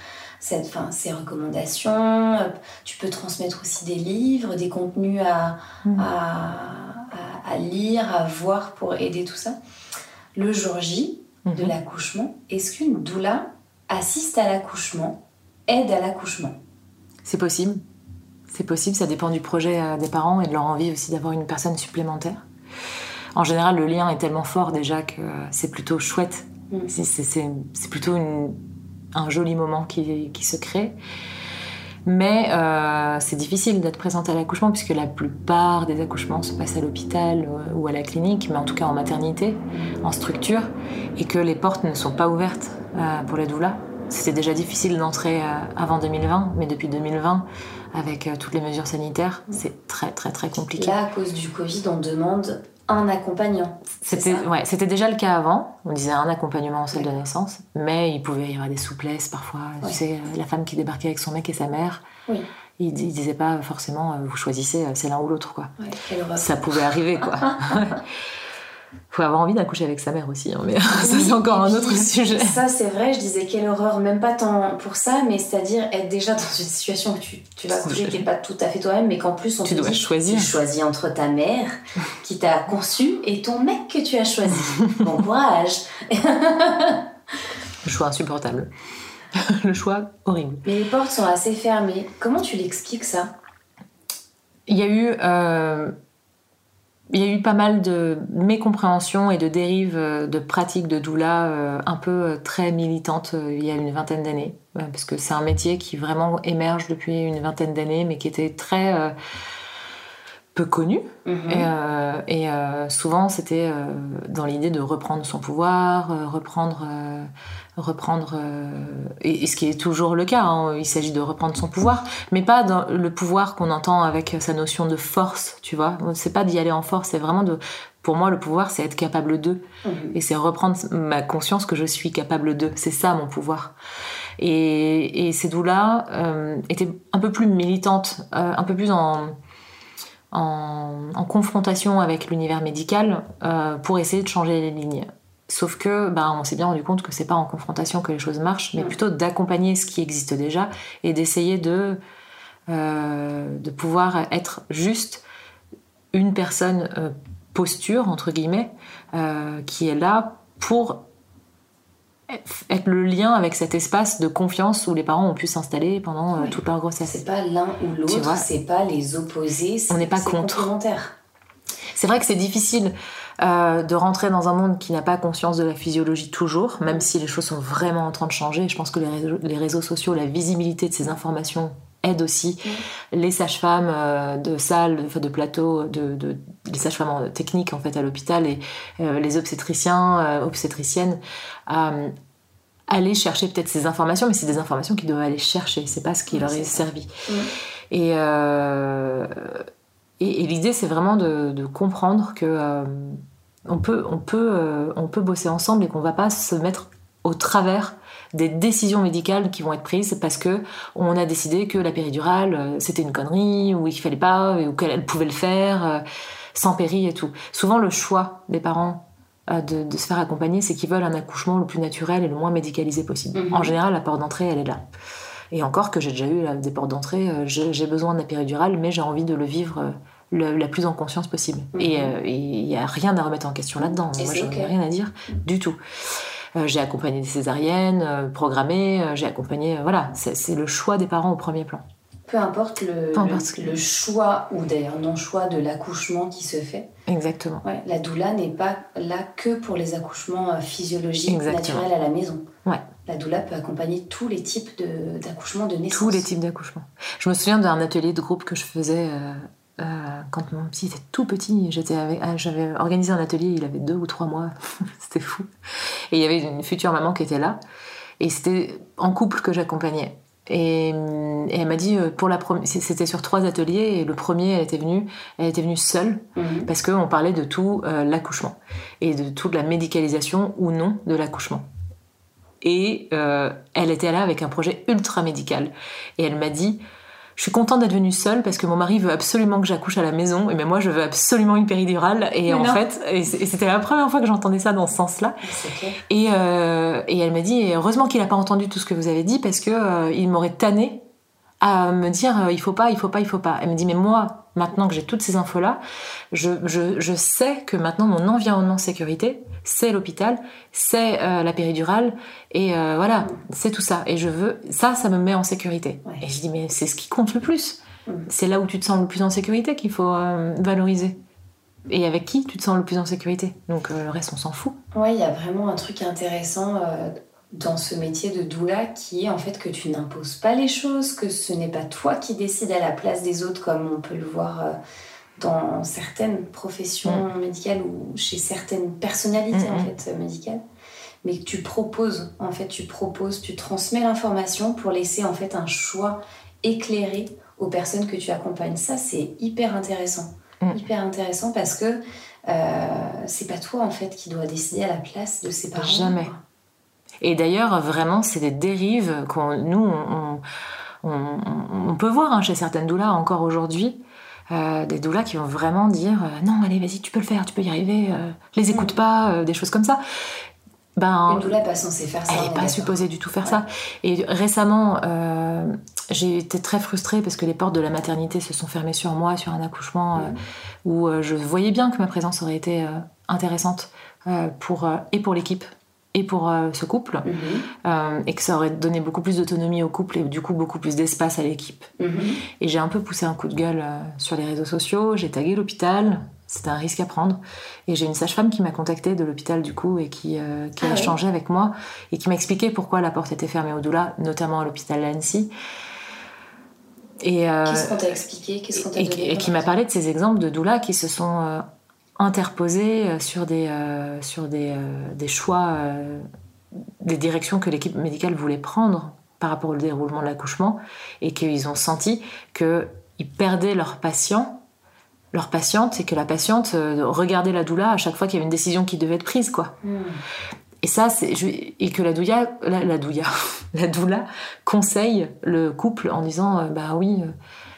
cette, fin, ces recommandations. Tu peux transmettre aussi des livres, des contenus à, mm. à, lire, à voir pour aider tout ça. Le jour J de mm-hmm. l'accouchement, est-ce qu'une doula assiste à l'accouchement, aide à l'accouchement? C'est possible. C'est possible, ça dépend du projet euh, des parents et de leur envie aussi d'avoir une personne supplémentaire. En général, le lien est tellement fort déjà que c'est plutôt chouette. Mm. C'est plutôt une, un joli moment qui, se crée. Mais euh, c'est difficile d'être présente à l'accouchement puisque la plupart des accouchements se passent à l'hôpital euh, ou à la clinique, mais en tout cas en maternité, en structure, et que les portes ne sont pas ouvertes euh, pour les doulas. C'était déjà difficile d'entrer avant 2020, mais depuis 2020, avec toutes les mesures sanitaires, c'est très très très compliqué. Là, à cause du Covid, on demande un accompagnant. C'était ouais, c'était déjà le cas avant. On disait un accompagnement en salle de naissance, mais il pouvait y avoir des souplesses parfois. Tu sais, euh, la femme qui débarquait avec son mec et sa mère. Oui. Il, il disait pas forcément euh, vous choisissez, euh, c'est l'un ou l'autre quoi. Ça pouvait arriver quoi. faut avoir envie d'accoucher avec sa mère aussi, hein, mais ça c'est encore un autre sujet. Ça c'est vrai, je disais quelle horreur, même pas tant pour ça, mais c'est-à-dire être déjà dans une situation que tu, tu vas accoucher qui n'est pas tout à fait toi-même, mais qu'en plus on tu te dois choisir. tu choisis entre ta mère qui t'a conçu et ton mec que tu as choisi. bon courage. Le choix insupportable. Le choix horrible. Mais les portes sont assez fermées. Comment tu l'expliques ça? Il y a eu... Euh il y a eu pas mal de mécompréhensions et de dérives euh, de pratiques de doula euh, un peu euh, très militantes il y a une vingtaine d'années. Parce que c'est un métier qui vraiment émerge depuis une vingtaine d'années, mais qui était très peu connu. Mm-hmm. Et, souvent, c'était dans l'idée de reprendre son pouvoir, reprendre reprendre, euh, et, ce qui est toujours le cas, hein, il s'agit de reprendre son pouvoir, mais pas dans le pouvoir qu'on entend avec sa notion de force, tu vois. C'est pas d'y aller en force, c'est vraiment de. Pour moi, le pouvoir, c'est être capable d'eux. Mhm. Et c'est reprendre ma conscience que je suis capable d'eux. C'est ça mon pouvoir. Et, ces doulas euh, étaient un peu plus militantes, euh, un peu plus en, en, confrontation avec l'univers médical pour essayer de changer les lignes. Sauf que, ben, on s'est bien rendu compte que c'est pas en confrontation que les choses marchent, mais plutôt d'accompagner ce qui existe déjà et d'essayer de, euh, de pouvoir être juste une personne euh, posture, entre guillemets, euh, qui est là pour être le lien avec cet espace de confiance où les parents ont pu s'installer pendant toute leur grossesse. C'est pas l'un ou l'autre, c'est pas les opposés, on n'est pas contre. C'est vrai que c'est difficile euh, de rentrer dans un monde qui n'a pas conscience de la physiologie toujours, même si les choses sont vraiment en train de changer. Je pense que les réseaux, sociaux, la visibilité de ces informations aide aussi les sages-femmes euh, de salles, de, de plateaux, de, les sages-femmes techniques en fait à l'hôpital et euh, les obstétriciens, obstétriciennes à aller chercher peut-être ces informations, mais c'est des informations qu'ils doivent aller chercher. C'est pas ce qui leur est servi. Et et, l'idée, c'est vraiment de, comprendre que euh, on, peut, on, peut, euh, on peut bosser ensemble et qu'on va pas se mettre au travers des décisions médicales qui vont être prises parce que on a décidé que la péridurale euh, c'était une connerie ou qu'il fallait pas ou qu'elle pouvait le faire sans péri et tout. Souvent le choix des parents de, se faire accompagner, c'est qu'ils veulent un accouchement le plus naturel et le moins médicalisé possible. Mhm. En général, la porte d'entrée, elle est là. Et encore que j'ai déjà eu des portes d'entrée, j'ai besoin la péridurale, mais j'ai envie de le vivre la plus en conscience possible. Mhm. Euh, et il n'y a rien à remettre en question là-dedans. Moi, je n'ai rien à dire du tout. Euh, j'ai accompagné des césariennes euh, programmées, j'ai accompagné. voilà, c'est le choix des parents au premier plan. Peu importe le, le, choix ou d'ailleurs non-choix de l'accouchement qui se fait. Exactement. la doula n'est pas là que pour les accouchements physiologiques, naturels à la maison. Ouais. La doula peut accompagner tous les types d'accouchements de, naissance. Tous les types d'accouchements. Je me souviens d'un atelier de groupe que je faisais euh, quand mon petit était tout petit, ah, j'avais organisé un atelier, il avait deux ou trois mois, c'était fou. Et il y avait une future maman qui était là, et c'était en couple que j'accompagnais. Et, elle m'a dit euh, pour la c'était sur trois ateliers et le premier elle était venue elle était venue seule mhm. parce qu'on parlait de tout euh, l'accouchement et de toute la médicalisation ou non de l'accouchement et elle était là avec un projet ultra médical et elle m'a dit je suis contente d'être venue seule parce que mon mari veut absolument que j'accouche à la maison. Et mais moi je veux absolument une péridurale. Et en fait et c'était la première fois que j'entendais ça dans ce sens-là. Et, euh, et elle m'a dit heureusement qu'il n'a pas entendu tout ce que vous avez dit parce que euh, il m'aurait tanné à me dire euh, il faut pas il faut pas il faut pas elle me dit mais moi maintenant que j'ai toutes ces infos là je, je, je sais que maintenant mon environnement de sécurité c'est l'hôpital, c'est euh, la péridurale, et euh, voilà, c'est tout ça. Et je veux, ça, ça me met en sécurité. Et je dis, mais c'est ce qui compte le plus. Mm. C'est là où tu te sens le plus en sécurité qu'il faut euh, valoriser. Et avec qui tu te sens le plus en sécurité? Donc le reste, on s'en fout. Ouais, il y a vraiment un truc intéressant dans ce métier de doula qui est en fait que tu n'imposes pas les choses, que ce n'est pas toi qui décides à la place des autres comme on peut le voir dans certaines professions mm. médicales ou chez certaines personnalités en fait médicales. Mais que tu proposes en fait tu proposes tu transmets l'information pour laisser en fait un choix éclairé aux personnes que tu accompagnes. Ça c'est hyper intéressant. Mm. hyper intéressant parce que euh, c'est pas toi en fait qui dois décider à la place de ses parents. Jamais et d'ailleurs vraiment c'est des dérives qu'on nous on, peut voir hein, chez certaines doulas encore aujourd'hui euh, des doulas qui vont vraiment dire euh, non allez vas-y tu peux le faire tu peux y arriver euh, les mm. écoute pas des choses comme ça. Ben, une doula pas censée faire ça elle n'est pas supposée du tout faire ça. Et récemment j'ai été très frustrée parce que les portes de la maternité se sont fermées sur moi sur un accouchement mm. où je voyais bien que ma présence aurait été intéressante pour et pour l'équipe et pour euh, ce couple, mhm. euh, et que ça aurait donné beaucoup plus d'autonomie au couple et du coup beaucoup plus d'espace à l'équipe. Mhm. Et j'ai un peu poussé un coup de gueule euh, sur les réseaux sociaux, j'ai tagué l'hôpital, c'était un risque à prendre, et j'ai une sage-femme qui m'a contactée de l'hôpital du coup et qui, qui a ah échangé avec moi et qui m'a expliqué pourquoi la porte était fermée au doula, notamment à l'hôpital Lancy. Et, Qu'est-ce qu'on t'a expliqué? Et, et, qui m'a parlé de ces exemples de doula qui se sont interposé euh, sur des, euh, sur des, euh, des choix, des directions que l'équipe médicale voulait prendre par rapport au déroulement de l'accouchement et qu'ils ont senti qu'ils perdaient leur patient, leur patiente, et que la patiente regardait la doula à chaque fois qu'il y avait une décision qui devait être prise, quoi. Hmm. Et ça, c'est et que la douilla, la, la la doula conseille le couple en disant, bah oui,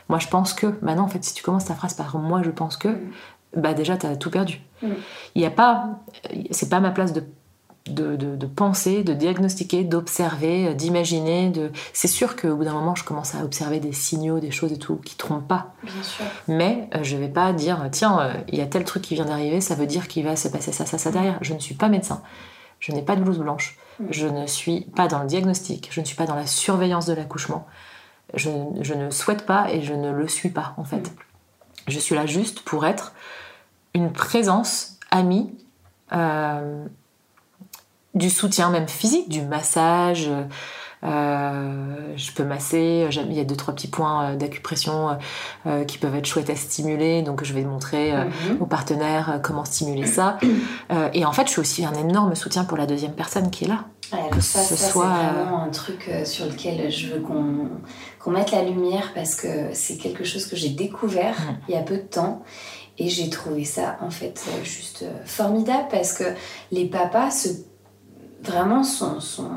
moi je pense que. Bah non, en fait, si tu commences ta phrase par moi je pense que, hmm bah déjà tu as tout perdu. Mm. Il n'y a pas, c'est pas ma place de de, de, penser, de diagnostiquer, d'observer, d'imaginer. De... C'est sûr qu'au bout d'un moment, je commence à observer des signaux, des choses et tout qui trompent pas. Bien sûr. Mais euh, je vais pas dire, tiens, euh, il y a tel truc qui vient d'arriver, ça veut dire qu'il va se passer ça, ça, ça derrière. Je ne suis pas médecin. Je n'ai pas de blouse blanche. Mm. Je ne suis pas dans le diagnostic. Je ne suis pas dans la surveillance de l'accouchement. Je, je, ne souhaite pas et je ne le suis pas, en fait. Mm. Je suis là juste pour être une présence amie, euh, du soutien même physique, du massage. Euh, je peux masser, il y a deux trois petits points euh, d'acupression qui peuvent être chouettes à stimuler, donc je vais montrer mhm. aux partenaires comment stimuler ça. et en fait, je suis aussi un énorme soutien pour la deuxième personne qui est là. que ça, ce soit c'est vraiment un truc sur lequel je veux qu'on mette la lumière parce que c'est quelque chose que j'ai découvert mm. il y a peu de temps et j'ai trouvé ça en fait juste formidable parce que les papas se, vraiment sont, sont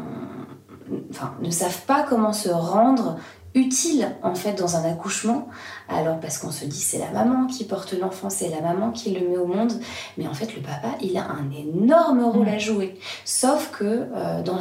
enfin, ne savent pas comment se rendre utile en fait dans un accouchement. Alors parce qu'on se dit c'est la maman qui porte l'enfant, c'est la maman qui le met au monde, mais en fait le papa il a un énorme rôle à jouer. Sauf que euh, dans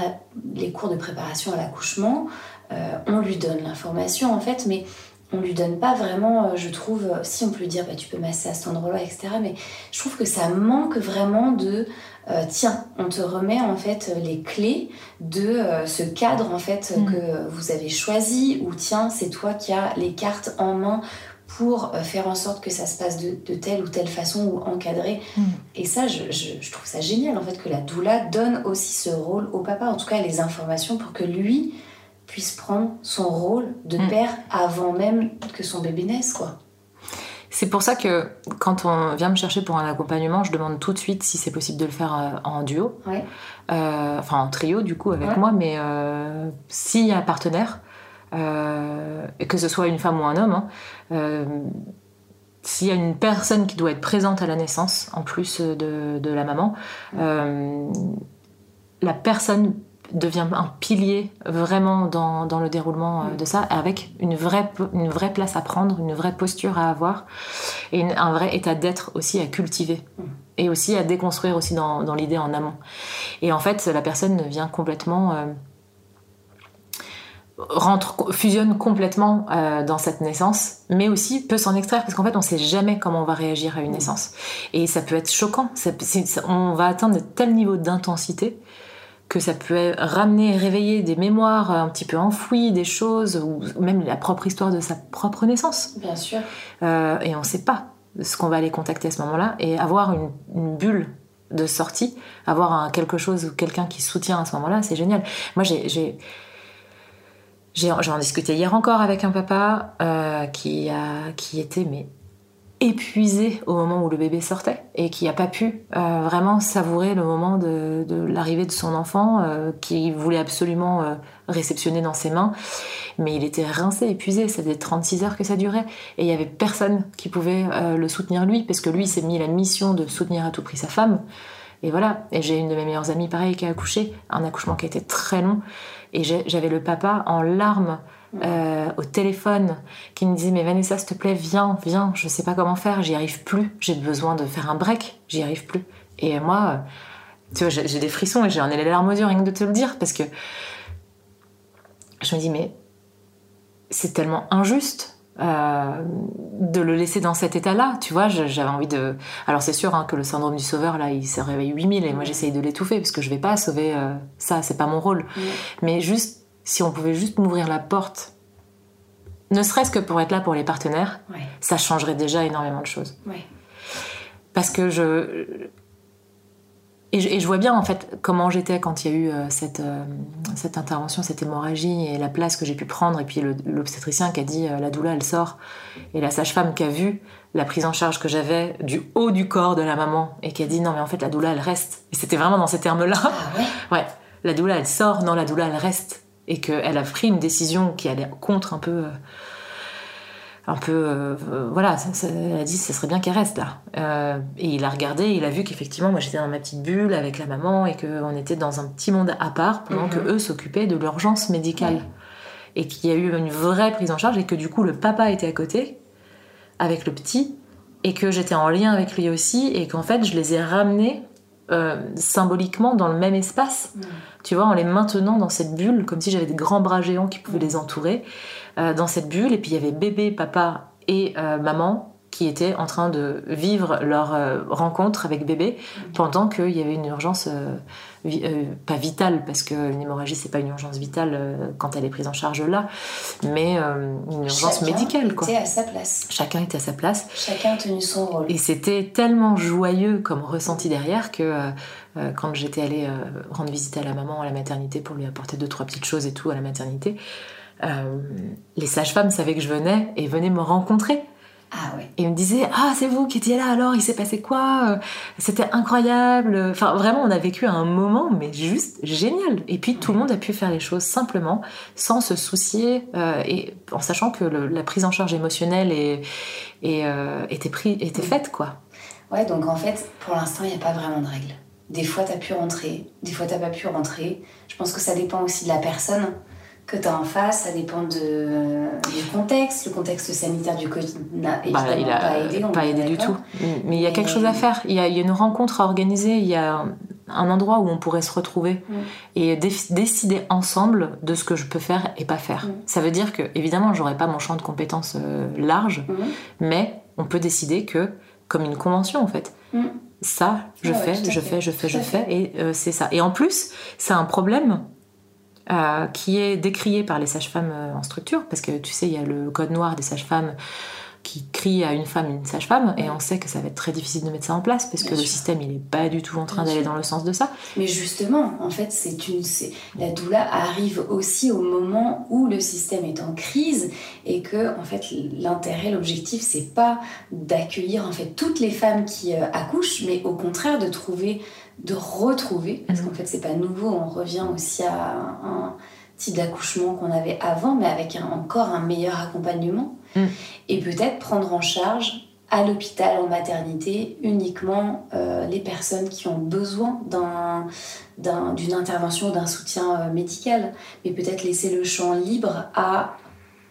les cours de préparation à l'accouchement, euh, on lui donne l'information en fait, mais on lui donne pas vraiment, euh, je trouve, si on peut lui dire bah, tu peux masser à cet endroit-là, etc. Mais je trouve que ça manque vraiment de euh, tiens, on te remet en fait les clés de euh, ce cadre en fait mm. que vous avez choisi, ou tiens, c'est toi qui as les cartes en main pour euh, faire en sorte que ça se passe de, telle ou telle façon ou encadré. Mm. Et ça, je, trouve ça génial en fait que la doula donne aussi ce rôle au papa, en tout cas les informations pour que lui puisse prendre son rôle de mm. père avant même que son bébé naisse, quoi. C'est pour ça que quand on vient me chercher pour un accompagnement, je demande tout de suite si c'est possible de le faire euh, en duo, euh, enfin en trio du coup avec moi, mais euh, s'il y a un partenaire, que ce soit une femme ou un homme, hein, s'il y a une personne qui doit être présente à la naissance, en plus de, de la maman, la personne devient un pilier vraiment dans, dans le déroulement euh, de ça, avec une vraie, une vraie place à prendre, une vraie posture à avoir, et un vrai état d'être aussi à cultiver, et aussi à déconstruire aussi dans, dans l'idée en amont. Et en fait, la personne vient complètement... Euh, rentre, fusionne complètement euh, dans cette naissance, mais aussi peut s'en extraire parce qu'en fait on sait jamais comment on va réagir à une naissance et ça peut être choquant. on va atteindre de tel niveau d'intensité que ça peut ramener, réveiller des mémoires un petit peu enfouies, des choses, ou même la propre histoire de sa propre naissance. Bien sûr. Euh, et on ne sait pas ce qu'on va aller contacter à ce moment-là. Et avoir une, bulle de sortie, avoir quelque chose ou quelqu'un qui soutient à ce moment-là, c'est génial. Moi, j'ai J'en discutais hier encore avec un papa euh, qui, a, qui était mais épuisé au moment où le bébé sortait et qui n'a pas pu euh, vraiment savourer le moment de, l'arrivée de son enfant euh, qui voulait absolument euh, réceptionner dans ses mains. Mais il était rincé, épuisé, ça faisait 36 heures que ça durait. Et il y avait personne qui pouvait le soutenir lui parce que lui s'est mis la mission de soutenir à tout prix sa femme. Et voilà. Et j'ai une de mes meilleures amies pareil qui a accouché. Un accouchement qui a été très long. Et j'avais le papa en larmes euh, au téléphone qui me disait mais Vanessa s'il te plaît viens viens je sais pas comment faire j'y arrive plus j'ai besoin de faire un break j'y arrive plus. Et moi euh, tu vois j'ai des frissons et j'en ai les larmes aux yeux rien que de te le dire parce que je me dis mais c'est tellement injuste euh, de le laisser dans cet état-là, tu vois, j'avais envie de... Alors c'est sûr hein, que le syndrome du sauveur, là, il se réveille 8000 et moi j'essaye de l'étouffer parce que je vais pas sauver ça, c'est pas mon rôle. Mais juste si on pouvait juste m'ouvrir la porte, ne serait-ce que pour être là pour les partenaires, ça changerait déjà énormément de choses. Parce que je... Et, je... vois bien en fait comment j'étais quand il y a eu euh, cette, euh, cette intervention, cette hémorragie et la place que j'ai pu prendre. Et puis l'obstétricien qui a dit euh, la douleur elle sort. Et la sage-femme qui a vu la prise en charge que j'avais du haut du corps de la maman et qui a dit non mais en fait la douleur elle reste. Et c'était vraiment dans ces termes-là. Ah ouais. ouais. La douleur elle sort, non la douleur elle reste et qu'elle a pris une décision qui allait contre un peu euh, un peu euh, voilà elle a dit ce serait bien qu'elle reste là. Euh, et il a regardé il a vu qu'effectivement moi j'étais dans ma petite bulle avec la maman et qu'on était dans un petit monde à part pendant que mhm. eux s'occupaient de l'urgence médicale. Et qu'il y a eu une vraie prise en charge et que du coup le papa était à côté avec le petit et que j'étais en lien avec lui aussi et qu'en fait je les ai ramenés symboliquement dans le même espace tu vois, en les maintenant dans cette bulle, comme si j'avais des grands bras géants qui pouvaient les entourer, euh, dans cette bulle. Et puis il y avait bébé, papa et euh, maman qui étaient en train de vivre leur euh, rencontre avec bébé pendant qu'il y avait une urgence pas vitale parce qu'une hémorragie c'est pas une urgence vitale quand elle est prise en charge là mais une urgence médicale quoi. Était à sa place. Chacun était à sa place. Chacun a tenu son rôle. Et c'était tellement joyeux comme ressenti derrière que euh, quand j'étais allée euh, rendre visite à la maman à la maternité pour lui apporter deux trois petites choses et tout à la maternité, euh, les sages-femmes savaient que je venais et venaient me rencontrer. Ah. Et il me disait Ah, c'est vous qui étiez là alors, il s'est passé quoi C'était incroyable. Enfin, vraiment, on a vécu un moment, mais juste génial. Et puis, tout le monde a pu faire les choses simplement, sans se soucier, euh, et en sachant que la prise en charge émotionnelle et, et, euh, était, pris, était faite, quoi. Ouais, donc en fait, pour l'instant, il n'y a pas vraiment de règles. Des fois, tu as pu rentrer, des fois, tu pas pu rentrer. Je pense que ça dépend aussi de la personne que tu as en face, ça dépend de, du contexte. Le contexte sanitaire du Covid n'a évidemment Bah, il a pas aidé. pas aidé du tout. Mais il y a quelque Et- chose à faire. Il y, a, il y a une rencontre à organiser. Il y a un endroit où on pourrait se retrouver Mm. et dé- décider ensemble de ce que je peux faire et pas faire. Mm. Ça veut dire que, évidemment, j'aurais pas mon champ de compétences euh, large, Mhm. mais on peut décider que, comme une convention en fait, Mm. ça, je Ouais, fais, je fais, je fais, je fais, et euh, c'est ça. Et en plus, c'est un problème euh, qui est décrié par les sages-femmes euh, en structure, parce que tu sais, il y a le code noir des sages-femmes qui crie à une femme, une sage-femme, et on sait que ça va être très difficile de mettre ça en place, parce que Bien le sûr. système, il est pas du tout en train d'aller dans le sens de ça. Mais justement, en fait, c'est une, la doula arrive aussi au moment où le système est en crise et que, en fait, l'intérêt, l'objectif, c'est pas d'accueillir en fait toutes les femmes qui euh, accouchent, mais au contraire de trouver, de retrouver, parce qu'en fait, c'est pas nouveau, on revient aussi à un type d'accouchement qu'on avait avant, mais avec un- encore un meilleur accompagnement, Mhm. et peut-être prendre en charge à l'hôpital, en maternité, uniquement euh, les personnes qui ont besoin d'un- d'un- d'une intervention, d'un soutien euh, médical, mais peut-être laisser le champ libre à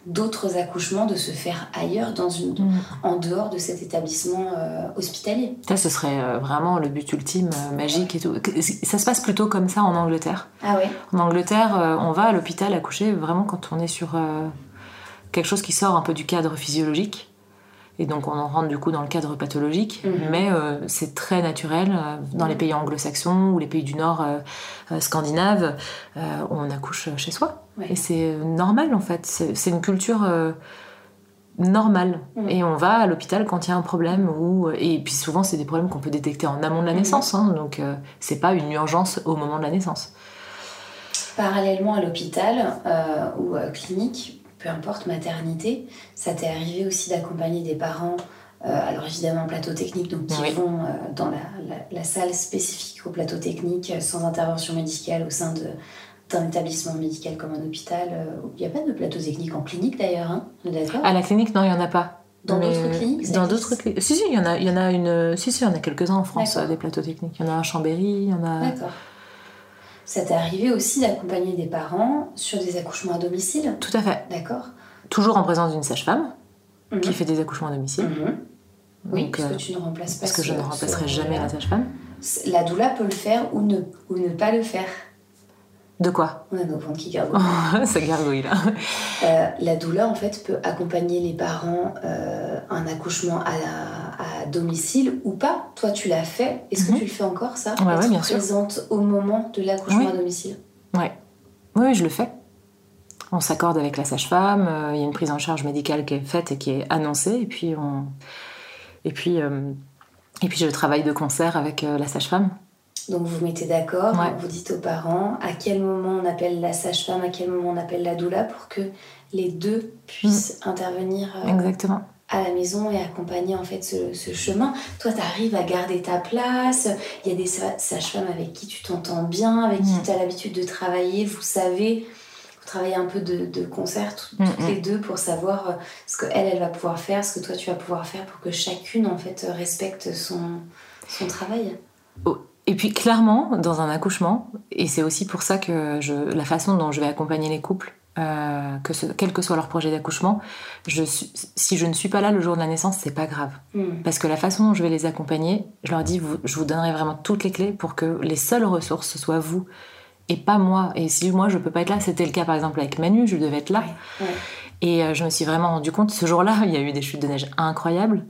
d'autres accouchements de se faire ailleurs, dans une, en dehors de cet établissement euh, hospitalier. Ça, ce serait euh, vraiment le but ultime, euh, magique et tout. Ça se passe plutôt comme ça en Angleterre. Ah En Angleterre, on va à l'hôpital accoucher vraiment quand on est sur euh, quelque chose qui sort un peu du cadre physiologique. Et donc on en rentre du coup dans le cadre pathologique, Mhm. mais euh, c'est très naturel euh, dans les pays anglo-saxons ou les pays du Nord euh, euh, scandinaves, euh, on accouche chez soi. Ouais. Et c'est normal en fait, c'est une culture normale. Mhm. Et on va à l'hôpital quand il y a un problème, ou, et puis souvent c'est des problèmes qu'on peut détecter en amont de la Mhm. naissance, hein, donc euh, c'est pas une urgence au moment de la naissance. Parallèlement à l'hôpital euh, ou euh, clinique, peu importe, maternité, ça t'est arrivé aussi d'accompagner des parents, euh, alors évidemment plateau technique, donc qui Oui. vont euh, dans la, la- la salle spécifique au plateau technique, euh, sans intervention médicale au sein de- d'un établissement médical comme un hôpital. Il n'y a pas de plateau technique en clinique d'ailleurs, hein d'accord? À la clinique, non, il n'y en a pas. Dans d'autres cliniques, Dans d'autres cliniques. Si, si, il y en a, il y en a une. Si, si, il y en a quelques-uns en France, des plateaux techniques. Il y en a à Chambéry, il y en a. D'accord. Ça t'est arrivé aussi d'accompagner des parents sur des accouchements à domicile Tout à fait. D'accord Toujours en présence d'une sage-femme Mhm. qui fait des accouchements à domicile. Mhm. Oui, parce euh, que tu ne remplaces pas parce que je ne ce remplacerai jamais la sage-femme. La doula peut le faire ou ne, ou ne pas le faire. De quoi On a nos ventres qui gargouillent. Ça gargouille là. Euh, la doula, en fait, peut accompagner les parents euh, un accouchement à, la- à domicile ou pas. Toi, tu l'as fait. Est-ce Mhm. que tu le fais encore, ça Ouais, ouais, Être sûr. présente au moment de l'accouchement Oui. à domicile Ouais. Oui, oui, je le fais. On s'accorde avec la sage-femme, euh, il y a une prise en charge médicale qui est faite et qui est annoncée, et puis on. Et puis. euh, Et puis je travaille de concert avec la sage-femme. Donc, vous vous mettez d'accord, Ouais. vous dites aux parents à quel moment on appelle la sage-femme, à quel moment on appelle la doula pour que les deux puissent intervenir euh, Exactement. à la maison et accompagner en fait ce, ce chemin. Toi, tu arrives à garder ta place. Il y a des sa- sages-femmes avec qui tu t'entends bien, avec qui Mm. tu as l'habitude de travailler. Vous savez, vous travaillez un peu de, de concert tout- Mm, toutes mm. les deux pour savoir euh, ce que elle, elle va pouvoir faire, ce que toi tu vas pouvoir faire pour que chacune en fait respecte son, son travail. Et puis clairement, dans un accouchement, et c'est aussi pour ça que je, la façon dont je vais accompagner les couples, euh, que ce- quel que soit leur projet d'accouchement, si je ne suis pas là le jour de la naissance, c'est pas grave. Mm. Parce que la façon dont je vais les accompagner, je leur dis, vous- je vous donnerai vraiment toutes les clés pour que les seules ressources ce soit vous et pas moi. Et si moi je peux pas être là, c'était le cas par exemple avec Manu, je devais être là. Ouais. Et euh, je me suis vraiment rendu compte, ce jour-là, il y a eu des chutes de neige incroyables.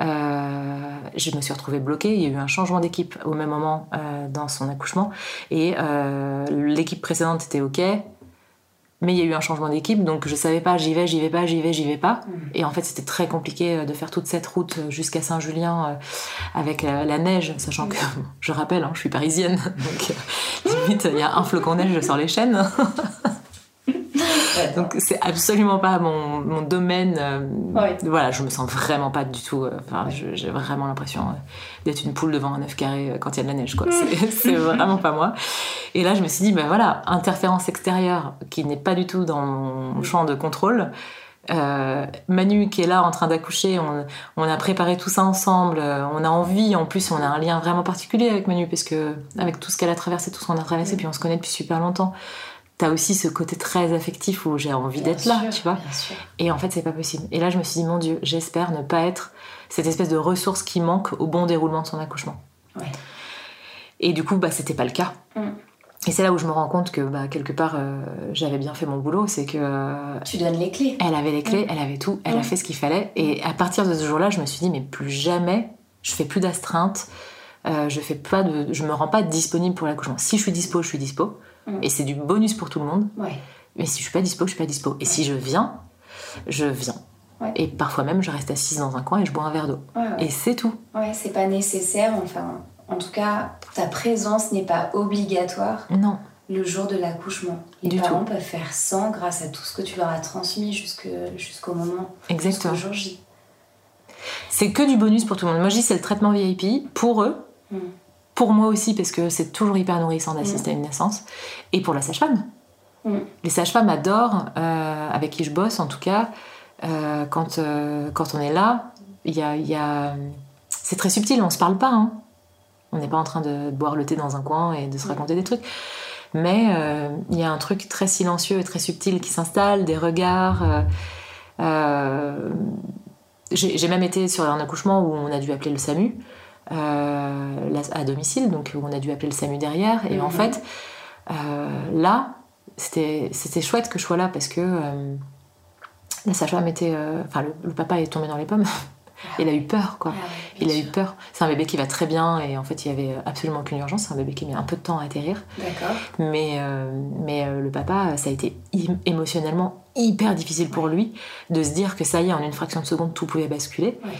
Euh, je me suis retrouvée bloquée. Il y a eu un changement d'équipe au même moment euh, dans son accouchement. Et euh, l'équipe précédente était OK. Mais il y a eu un changement d'équipe, donc je savais pas, j'y vais, j'y vais pas, j'y vais, j'y vais pas. Mm. Et en fait, c'était très compliqué de faire toute cette route jusqu'à Saint-Julien avec la, neige, sachant que, je rappelle, hein, je suis parisienne, donc limite, il y a un flocon de neige, je sors les chaînes. Ouais, Donc c'est absolument pas mon, mon domaine. euh, Voilà, je me sens vraiment pas du tout. euh, Enfin, j'ai vraiment l'impression euh, d'être une poule devant un œuf carré quand il y a de la neige, quoi. C'est- vraiment pas moi. Et là, je me suis dit, ben voilà, interférence extérieure qui n'est pas du tout dans mon champ de contrôle. Euh, Manu qui est là en train d'accoucher, on, on a préparé tout ça ensemble, euh, on a envie, en plus on a un lien vraiment particulier avec Manu parce que avec tout ce qu'elle a traversé, tout ce qu'on a traversé, puis on se connaît depuis super longtemps. T'as aussi ce côté très affectif où j'ai envie d'être là, tu vois. Et en fait, c'est pas possible. Et là, je me suis dit, mon Dieu, j'espère ne pas être cette espèce de ressource qui manque au bon déroulement de son accouchement. Ouais. Et du coup, bah, c'était pas le cas. Mm. Et c'est là où je me rends compte que, bah, quelque part, euh, j'avais bien fait mon boulot. C'est que euh, Tu donnes les clés. elle avait les clés, elle avait tout, elle a Mm. fait ce qu'il fallait. Et à partir de ce jour-là, je me suis dit, mais plus jamais, je fais plus d'astreinte. euh, je fais pas de, je me rends pas disponible pour l'accouchement. Si je suis dispo, je suis dispo, Mm. et c'est du bonus pour tout le monde. Ouais. Mais si je suis pas dispo, je suis pas dispo. Et si je viens, je viens. Ouais. Et parfois même, je reste assise dans un coin et je bois un verre d'eau. Et c'est tout. Ouais, c'est pas nécessaire. Enfin, en tout cas, ta présence n'est pas obligatoire Non. le jour de l'accouchement. Les Du parents peuvent faire sans grâce à tout ce que tu leur as transmis jusque- jusqu'au moment, Exactement. jusqu'au jour J. C'est que du bonus pour tout le monde. Moi, je dis c'est le traitement VIP pour eux, Mm. Pour moi aussi, parce que c'est toujours hyper nourrissant d'assister à une naissance, et pour la sage-femme. Mm. Les sages-femmes adorent, euh, avec qui je bosse en tout cas, euh, quand, euh, quand on est là, y a, y a- c'est très subtil, on se parle pas. hein. On n'est pas en train de boire le thé dans un coin et de se raconter des trucs. Mais il y a un truc très silencieux et très subtil qui s'installe, des regards. j'ai même été sur un accouchement où on a dû appeler le SAMU à domicile, donc on a dû appeler le SAMU derrière. Et en Mhm. fait, euh, là, c'était chouette que je sois là parce que euh, la sage-femme était. euh, Enfin, le, le papa est tombé dans les pommes. Il a eu peur, quoi. Ah Il a eu peur. C'est un bébé qui va très bien et en fait, il y avait absolument aucune urgence. C'est un bébé qui met un peu de temps à atterrir. D'accord. Mais, euh, mais euh, le papa, ça a été émotionnellement hyper difficile pour lui de se dire que ça y est, en une fraction de seconde, tout pouvait basculer. Ouais.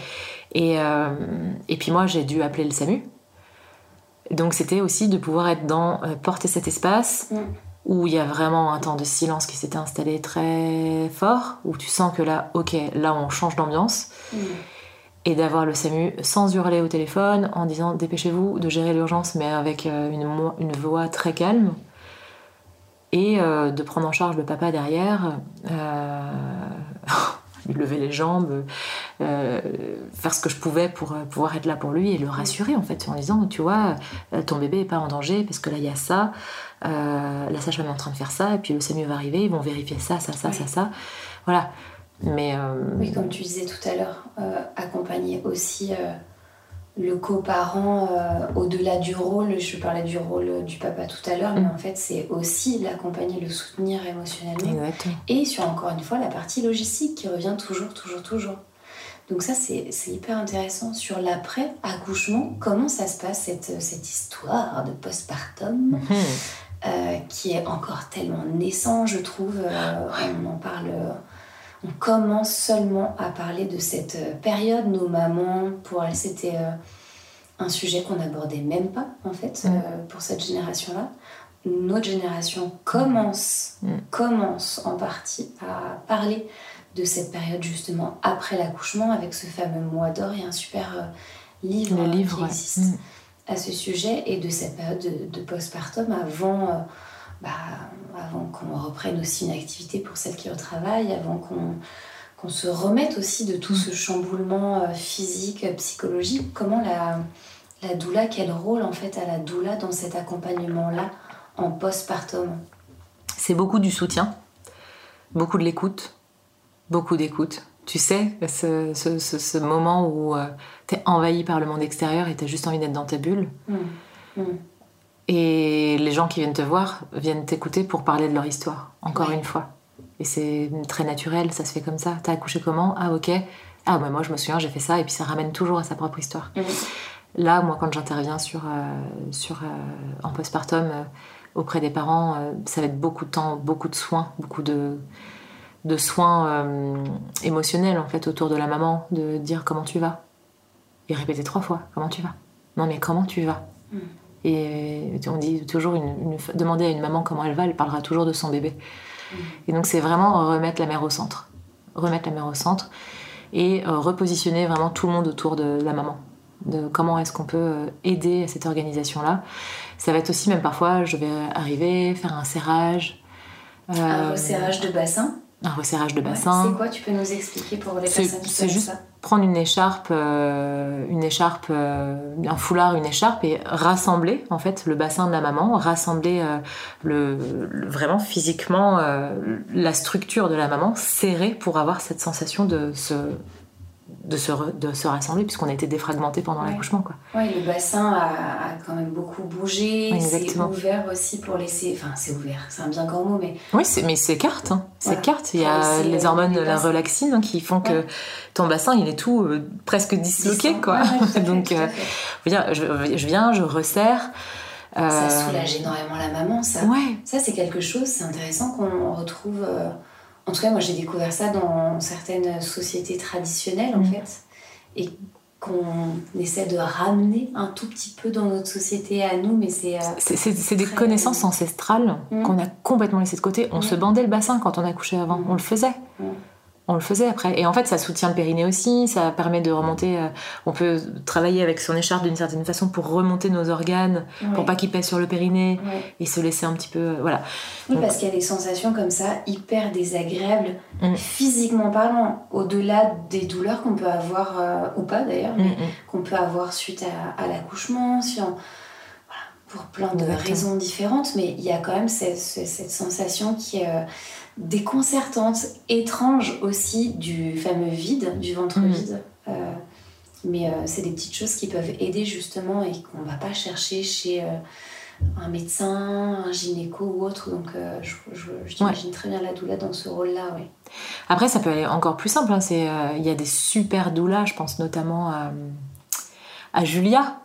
Et, euh, et puis moi, j'ai dû appeler le SAMU. Donc c'était aussi de pouvoir être dans, euh, porter cet espace Mm. où il y a vraiment un temps de silence qui s'était installé très fort, où tu sens que là, ok, là on change d'ambiance Mm. et d'avoir le SAMU sans hurler au téléphone, en disant dépêchez-vous de gérer l'urgence, mais avec euh, une, voix très calme, et euh, de prendre en charge le papa derrière, lever les jambes, euh, faire ce que je pouvais pour euh, pouvoir être là pour lui et le rassurer en fait, en disant tu vois, euh, ton bébé est pas en danger parce que là il y a ça, euh, la sage-femme est en train de faire ça, et puis le SAMU va arriver, ils vont vérifier ça, ça, ça, ça, ça, voilà. Mais euh, Oui, comme tu disais tout à l'heure, accompagner aussi le coparent euh, au-delà du rôle. Je parlais du rôle du papa tout à l'heure, mais Mm. en fait, c'est aussi l'accompagner, le soutenir émotionnellement. exactement. Et sur encore une fois la partie logistique qui revient toujours, toujours, toujours. Donc ça, c'est hyper intéressant. Sur l'après-accouchement, comment ça se passe, cette, cette histoire de postpartum Mhm. euh, qui est encore tellement naissant, je trouve. Euh, On en parle, on commence seulement à parler de cette euh, période. Nos mamans, pour elles, c'était euh, un sujet qu'on n'abordait même pas, en fait, euh, pour cette génération-là. Notre génération commence, Mm. commence en partie à parler de cette période justement après l'accouchement avec ce fameux mois d'or. A un super euh, livre, livre, qui existe Mm. à ce sujet et de cette période de, de postpartum avant, euh, bah, avant qu'on reprenne aussi une activité pour celles qui retravaillent, avant qu'on qu'on se remette aussi de tout ce chamboulement euh, physique, euh, psychologique. Comment la, la doula, quel rôle en fait a la doula dans cet accompagnement-là en postpartum? C'est beaucoup du soutien, beaucoup de l'écoute, beaucoup d'écoute. Tu sais, ce, ce- ce- ce moment où tu es envahi par le monde extérieur et tu as juste envie d'être dans ta bulle. Mm. Mm. Et les gens qui viennent te voir viennent t'écouter pour parler de leur histoire, encore Ouais. une fois. Et c'est très naturel, ça se fait comme ça. T'as accouché comment? Ah ok. Ah bah moi je me souviens, j'ai fait ça, et puis ça ramène toujours à sa propre histoire. Mm. Là, moi, quand j'interviens sur, euh, sur, euh, en postpartum euh, auprès des parents, ça va être beaucoup de temps, beaucoup de soins, beaucoup de, de soins émotionnels en fait autour de la maman, de dire comment tu vas. Et répéter trois fois comment tu vas. Non mais comment tu vas? Mm. Et on dit toujours, une, une- demander à une maman comment elle va, elle parlera toujours de son bébé. Et donc c'est vraiment remettre la mère au centre. Remettre la mère au centre et euh, repositionner vraiment tout le monde autour de la maman. De comment est-ce qu'on peut euh, aider à cette organisation-là. Ça va être aussi même parfois, je vais arriver, faire un serrage. un resserrage de bassin un resserrage de bassin. c'est quoi Tu peux nous expliquer pour les personnes qui C'est juste prendre une écharpe, euh, une écharpe, euh, un foulard, une écharpe et rassembler en fait le bassin de la maman, rassembler euh, le, vraiment physiquement la structure de la maman, serrer pour avoir cette sensation de se de se, de se rassembler puisqu'on a été défragmenté pendant l'accouchement. Quoi. Ouais, le bassin a, quand même beaucoup bougé, c'est ouvert aussi pour laisser... Enfin, c'est ouvert, c'est un bien grand mot, mais... Oui, mais c'est carte, hein. c'est carte. Il y a les hormones, de la relaxine, hein, qui font que ton bassin, il est tout euh, presque disloqué, quoi. Donc, euh, je, je, viens, je resserre. Euh... Ça soulage énormément la maman, ça. Ouais. Ça, c'est quelque chose, c'est intéressant qu'on retrouve... En tout cas, moi j'ai découvert ça dans certaines sociétés traditionnelles en mm. fait, et qu'on essaie de ramener un tout petit peu dans notre société à nous, mais c'est... Euh, c'est des connaissances ancestrales mm. qu'on a complètement laissées de côté. On mm. se bandait le bassin quand on a couché avant, on le faisait on le faisait après. Et en fait, ça soutient le périnée aussi, ça permet de remonter. Euh, on peut travailler avec son écharpe d'une certaine façon pour remonter nos organes, pour pas qu'ils pèsent sur le périnée et se laisser un petit peu. Euh, voilà. Oui, parce qu'il y a des sensations comme ça, hyper désagréables, mm. physiquement parlant, au-delà des douleurs qu'on peut avoir, euh, ou pas d'ailleurs, mais mm, mm. qu'on peut avoir suite à, l'accouchement, pour plein de raisons différentes, mais il y a quand même cette, sensation qui est déconcertante, étrange aussi du fameux vide, du ventre mm. vide. Euh, mais euh, c'est des petites choses qui peuvent aider justement et qu'on ne va pas chercher chez euh, un médecin, un gynéco ou autre. Donc je, j'imagine très bien la doula dans ce rôle-là. Ouais. Après, ça peut aller encore plus simple. Hein. Il y a des super doulas, je pense notamment à, à Julia.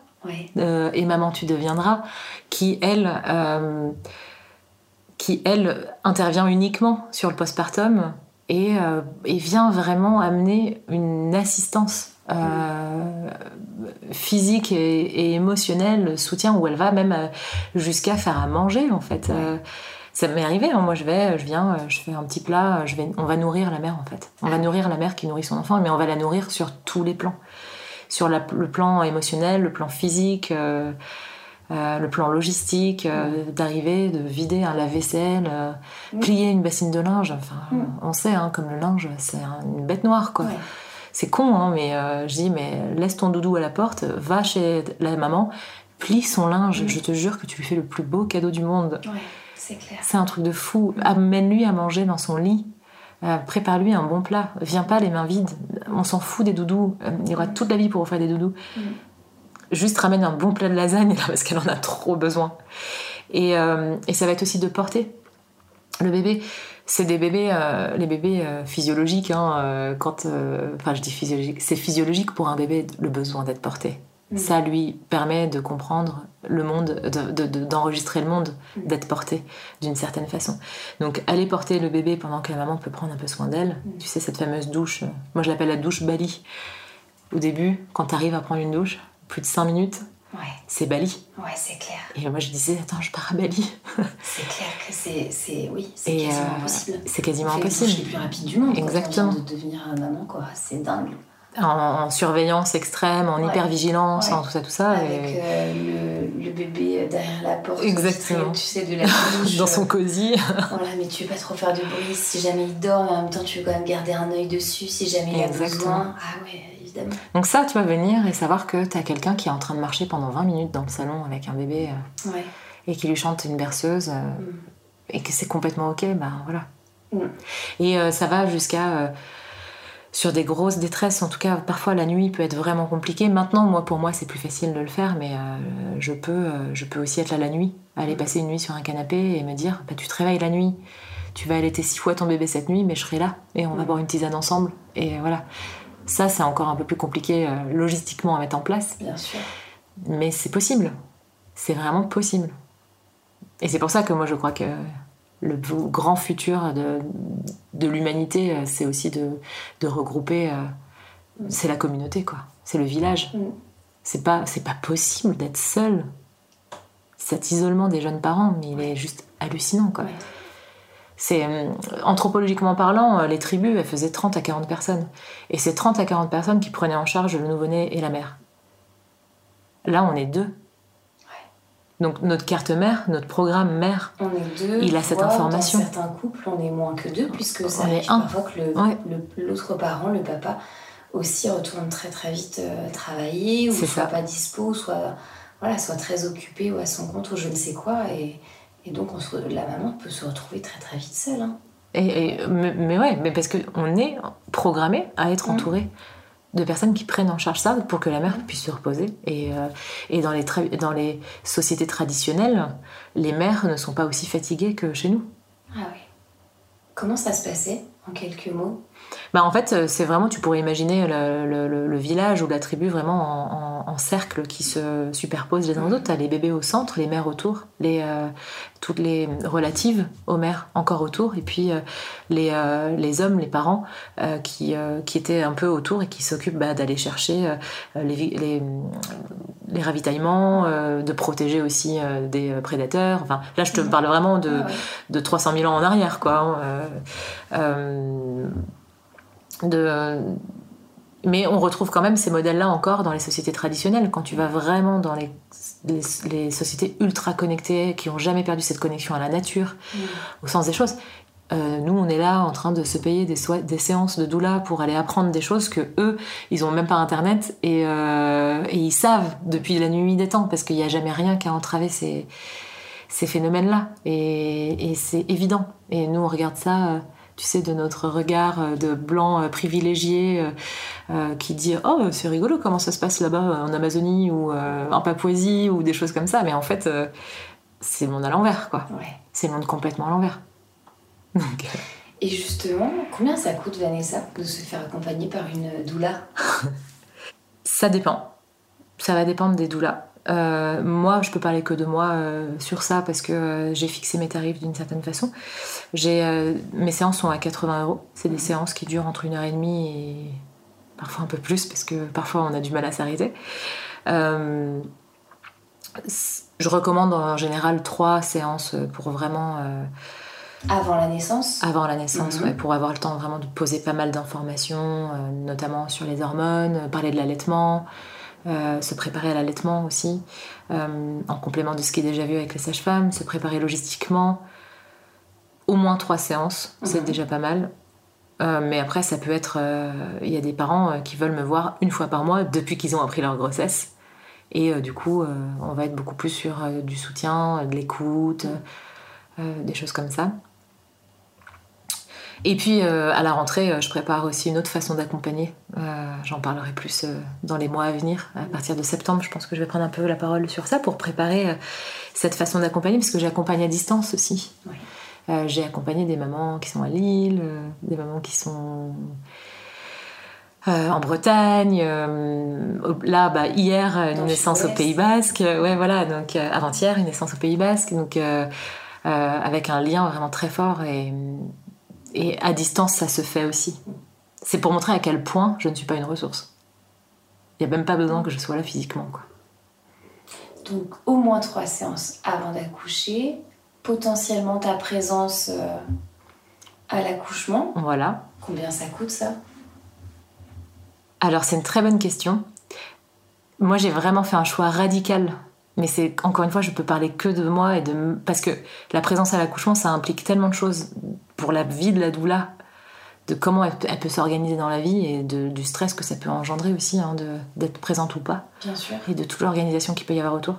et Maman, tu deviendras, qui, elle, qui, elle, intervient uniquement sur le postpartum et, euh, et vient vraiment amener une assistance euh, physique et, émotionnelle, soutien, où elle va même euh, jusqu'à faire à manger, en fait. ça m'est arrivé, hein. moi je vais, je viens, je fais un petit plat, on va nourrir la mère en fait. On va nourrir la mère qui nourrit son enfant, mais on va la nourrir sur tous les plans. Sur le plan émotionnel, le plan physique, euh, le plan logistique, euh, d'arriver, de vider un lave-vaisselle, euh, plier une bassine de linge. Enfin, mm. on sait, hein, comme le linge, c'est une bête noire, quoi. C'est con, hein, mais je dis, mais laisse ton doudou à la porte, va chez la maman, plie son linge. Mm. Je te jure que tu lui fais le plus beau cadeau du monde. c'est clair. C'est un truc de fou. Amène-lui à manger dans son lit. prépare-lui un bon plat. Viens pas les mains vides. On s'en fout des doudous. il y aura toute la vie pour offrir des doudous. Mm juste ramène un bon plat de lasagne parce qu'elle en a trop besoin. Et, euh, et, ça va être aussi de porter le bébé. C'est des bébés, euh, les bébés euh, physiologiques. Hein, quand, enfin, je dis physiologique, c'est physiologique pour un bébé le besoin d'être porté. Mm. Ça lui permet de comprendre le monde, d'enregistrer de, le monde, mm. d'être porté d'une certaine façon. Donc, aller porter le bébé pendant que la maman peut prendre un peu soin d'elle. Mm. Tu sais, cette fameuse douche, moi je l'appelle la douche Bali. Au début, quand tu arrives à prendre une douche, plus de 5 minutes, c'est Bali. Ouais, c'est clair. Et moi, je disais, attends, je pars à Bali. c'est clair que c'est, oui, c'est quasiment euh, impossible. C'est quasiment impossible. C'est le plus rapide du monde. Exactement. de devenir un maman, quoi. C'est dingue. En, surveillance extrême, en hypervigilance, en tout ça, tout ça. Avec euh, le, bébé derrière la porte. Exactement. tu sais, de la douche. Dans son cosy. voilà, mais tu veux pas trop faire de bruit si jamais il dort, mais en même temps, tu veux quand même garder un œil dessus si jamais il a besoin. Ah ouais, donc ça, tu vas venir et savoir que tu as quelqu'un qui est en train de marcher pendant 20 minutes dans le salon avec un bébé euh, et qui lui chante une berceuse euh, mm. et que c'est complètement ok, bah voilà. Mm. Et euh, ça va jusqu'à sur des grosses détresses. En tout cas, parfois la nuit peut être vraiment compliquée. Maintenant, moi, pour moi, c'est plus facile de le faire, mais je peux, je peux aussi être là la nuit, aller passer une nuit sur un canapé et me dire, bah, tu te réveilles la nuit. Tu vas allaiter six fois ton bébé cette nuit, mais je serai là et on va mm. boire une tisane ensemble. Et voilà. Ça, c'est encore un peu plus compliqué euh, logistiquement à mettre en place. Bien sûr. Mais c'est possible. C'est vraiment possible. Et c'est pour ça que moi, je crois que le grand futur de, de l'humanité, euh, c'est aussi de, de regrouper. Euh, c'est la communauté, quoi. C'est le village. Mm. C'est pas, c'est pas possible d'être seul. Cet isolement des jeunes parents, mais il est juste hallucinant, quoi. C'est anthropologiquement parlant, les tribus, elles faisaient 30 à 40 personnes. Et c'est 30 à 40 personnes qui prenaient en charge le nouveau-né et la mère. Là, on est deux. Donc notre carte mère, notre programme mère, on est deux, il a cette information. Dans certains couples, on est moins que deux, puisque ça arrive parfois que l'autre parent, le papa, aussi retourne très très vite euh, travailler, ou soit pas dispo, soit, voilà, soit très occupé ou à son compte, ou je ne sais quoi. Et, donc on la maman peut se retrouver très très vite seule. Hein. Et, mais, mais, ouais, mais parce qu'on est programmé à être mmh. entouré de personnes qui prennent en charge ça pour que la mère puisse se reposer. Et, euh, et dans, les dans les sociétés traditionnelles, les mères ne sont pas aussi fatiguées que chez nous. Ah oui. Comment ça se passait en quelques mots? Bah en fait, euh, c'est vraiment, tu pourrais imaginer le, village ou la tribu vraiment en, cercle qui se superposent les uns aux autres. T'as les bébés au centre, les mères autour, les, euh, toutes les relatives aux mères encore autour, et puis euh, les, les, hommes, les parents qui, qui étaient un peu autour et qui s'occupent bah, d'aller chercher les, les, les, ravitaillements, de protéger aussi des prédateurs. Enfin, là, je te parle vraiment de, de 300 000 ans en arrière, quoi. Hein. De, mais on retrouve quand même ces modèles-là encore dans les sociétés traditionnelles. Quand tu vas vraiment dans les, les, sociétés ultra connectées, qui n'ont jamais perdu cette connexion à la nature, mm. au sens des choses, euh, nous, on est là en train de se payer des, des, séances de doula pour aller apprendre des choses que eux, ils ont même pas internet et, euh, et ils savent depuis la nuit des temps parce qu'il n'y a jamais rien qui a entravé ces, ces phénomènes-là et, et c'est évident. Et nous, on regarde ça. Euh, tu sais, de notre regard euh, de blanc euh, privilégié euh, qui dit Oh, c'est rigolo comment ça se passe là-bas en Amazonie ou en Papouasie ou des choses comme ça. Mais en fait, c'est le monde à l'envers, quoi. C'est le monde complètement à l'envers. Et justement, combien ça coûte, Vanessa, de se faire accompagner par une doula? Ça dépend. Ça va dépendre des doulas. Euh, moi, je peux parler que de moi euh, sur ça parce que euh, j'ai fixé mes tarifs d'une certaine façon. mes séances sont à 80 euros. C'est des séances qui durent entre une heure et demie et parfois un peu plus parce que parfois on a du mal à s'arrêter. je recommande en général trois séances pour vraiment. avant la naissance? Avant la naissance, mhm. pour avoir le temps vraiment de poser pas mal d'informations, notamment sur les hormones, parler de l'allaitement. Euh, se préparer à l'allaitement aussi, euh, en complément de ce qui est déjà vu avec les sages-femmes, se préparer logistiquement. Au moins trois séances, c'est mhm. déjà pas mal. Euh, mais après, ça peut être. Il y a des parents qui veulent me voir une fois par mois depuis qu'ils ont appris leur grossesse. Et du coup, on va être beaucoup plus sur du soutien, de l'écoute, des choses comme ça. Et puis euh, à la rentrée, euh, je prépare aussi une autre façon d'accompagner. Euh, j'en parlerai plus dans les mois à venir. À partir de septembre, je pense que je vais prendre un peu la parole sur ça pour préparer cette façon d'accompagner, parce que j'accompagne à distance aussi. J'ai accompagné des mamans qui sont à Lille, des mamans qui sont en Bretagne. là, bah, hier, une naissance au Pays Basque. Ouais, voilà. Donc avant-hier, une naissance au Pays Basque. Donc avec un lien vraiment très fort et et à distance, ça se fait aussi. C'est pour montrer à quel point je ne suis pas une ressource. Il n'y a même pas besoin que je sois là physiquement. Quoi. Donc au moins trois séances avant d'accoucher, potentiellement ta présence euh, à l'accouchement. Voilà. Combien ça coûte ça? Alors c'est une très bonne question. Moi j'ai vraiment fait un choix radical mais c'est encore une fois, je peux parler que de moi et de parce que la présence à l'accouchement, ça implique tellement de choses pour la vie de la doula, de comment elle, peut s'organiser dans la vie et de, du stress que ça peut engendrer aussi hein, d'être présente ou pas. Bien sûr. Et de toute l'organisation qu'il peut y avoir autour.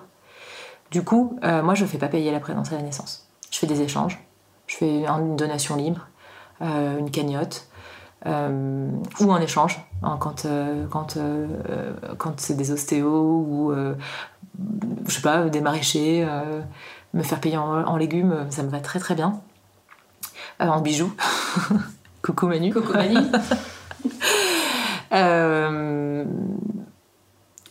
Du coup, euh, moi, je ne fais pas payer la présence à la naissance. Je fais des échanges. Je fais une donation libre, euh, une cagnotte. Euh, ou en échange hein, quand, quand, quand c'est des ostéos ou je sais pas, des maraîchers, me faire payer en, légumes, ça me va très très bien. Euh, en bijoux. Coucou Manu. Coucou Manu. euh,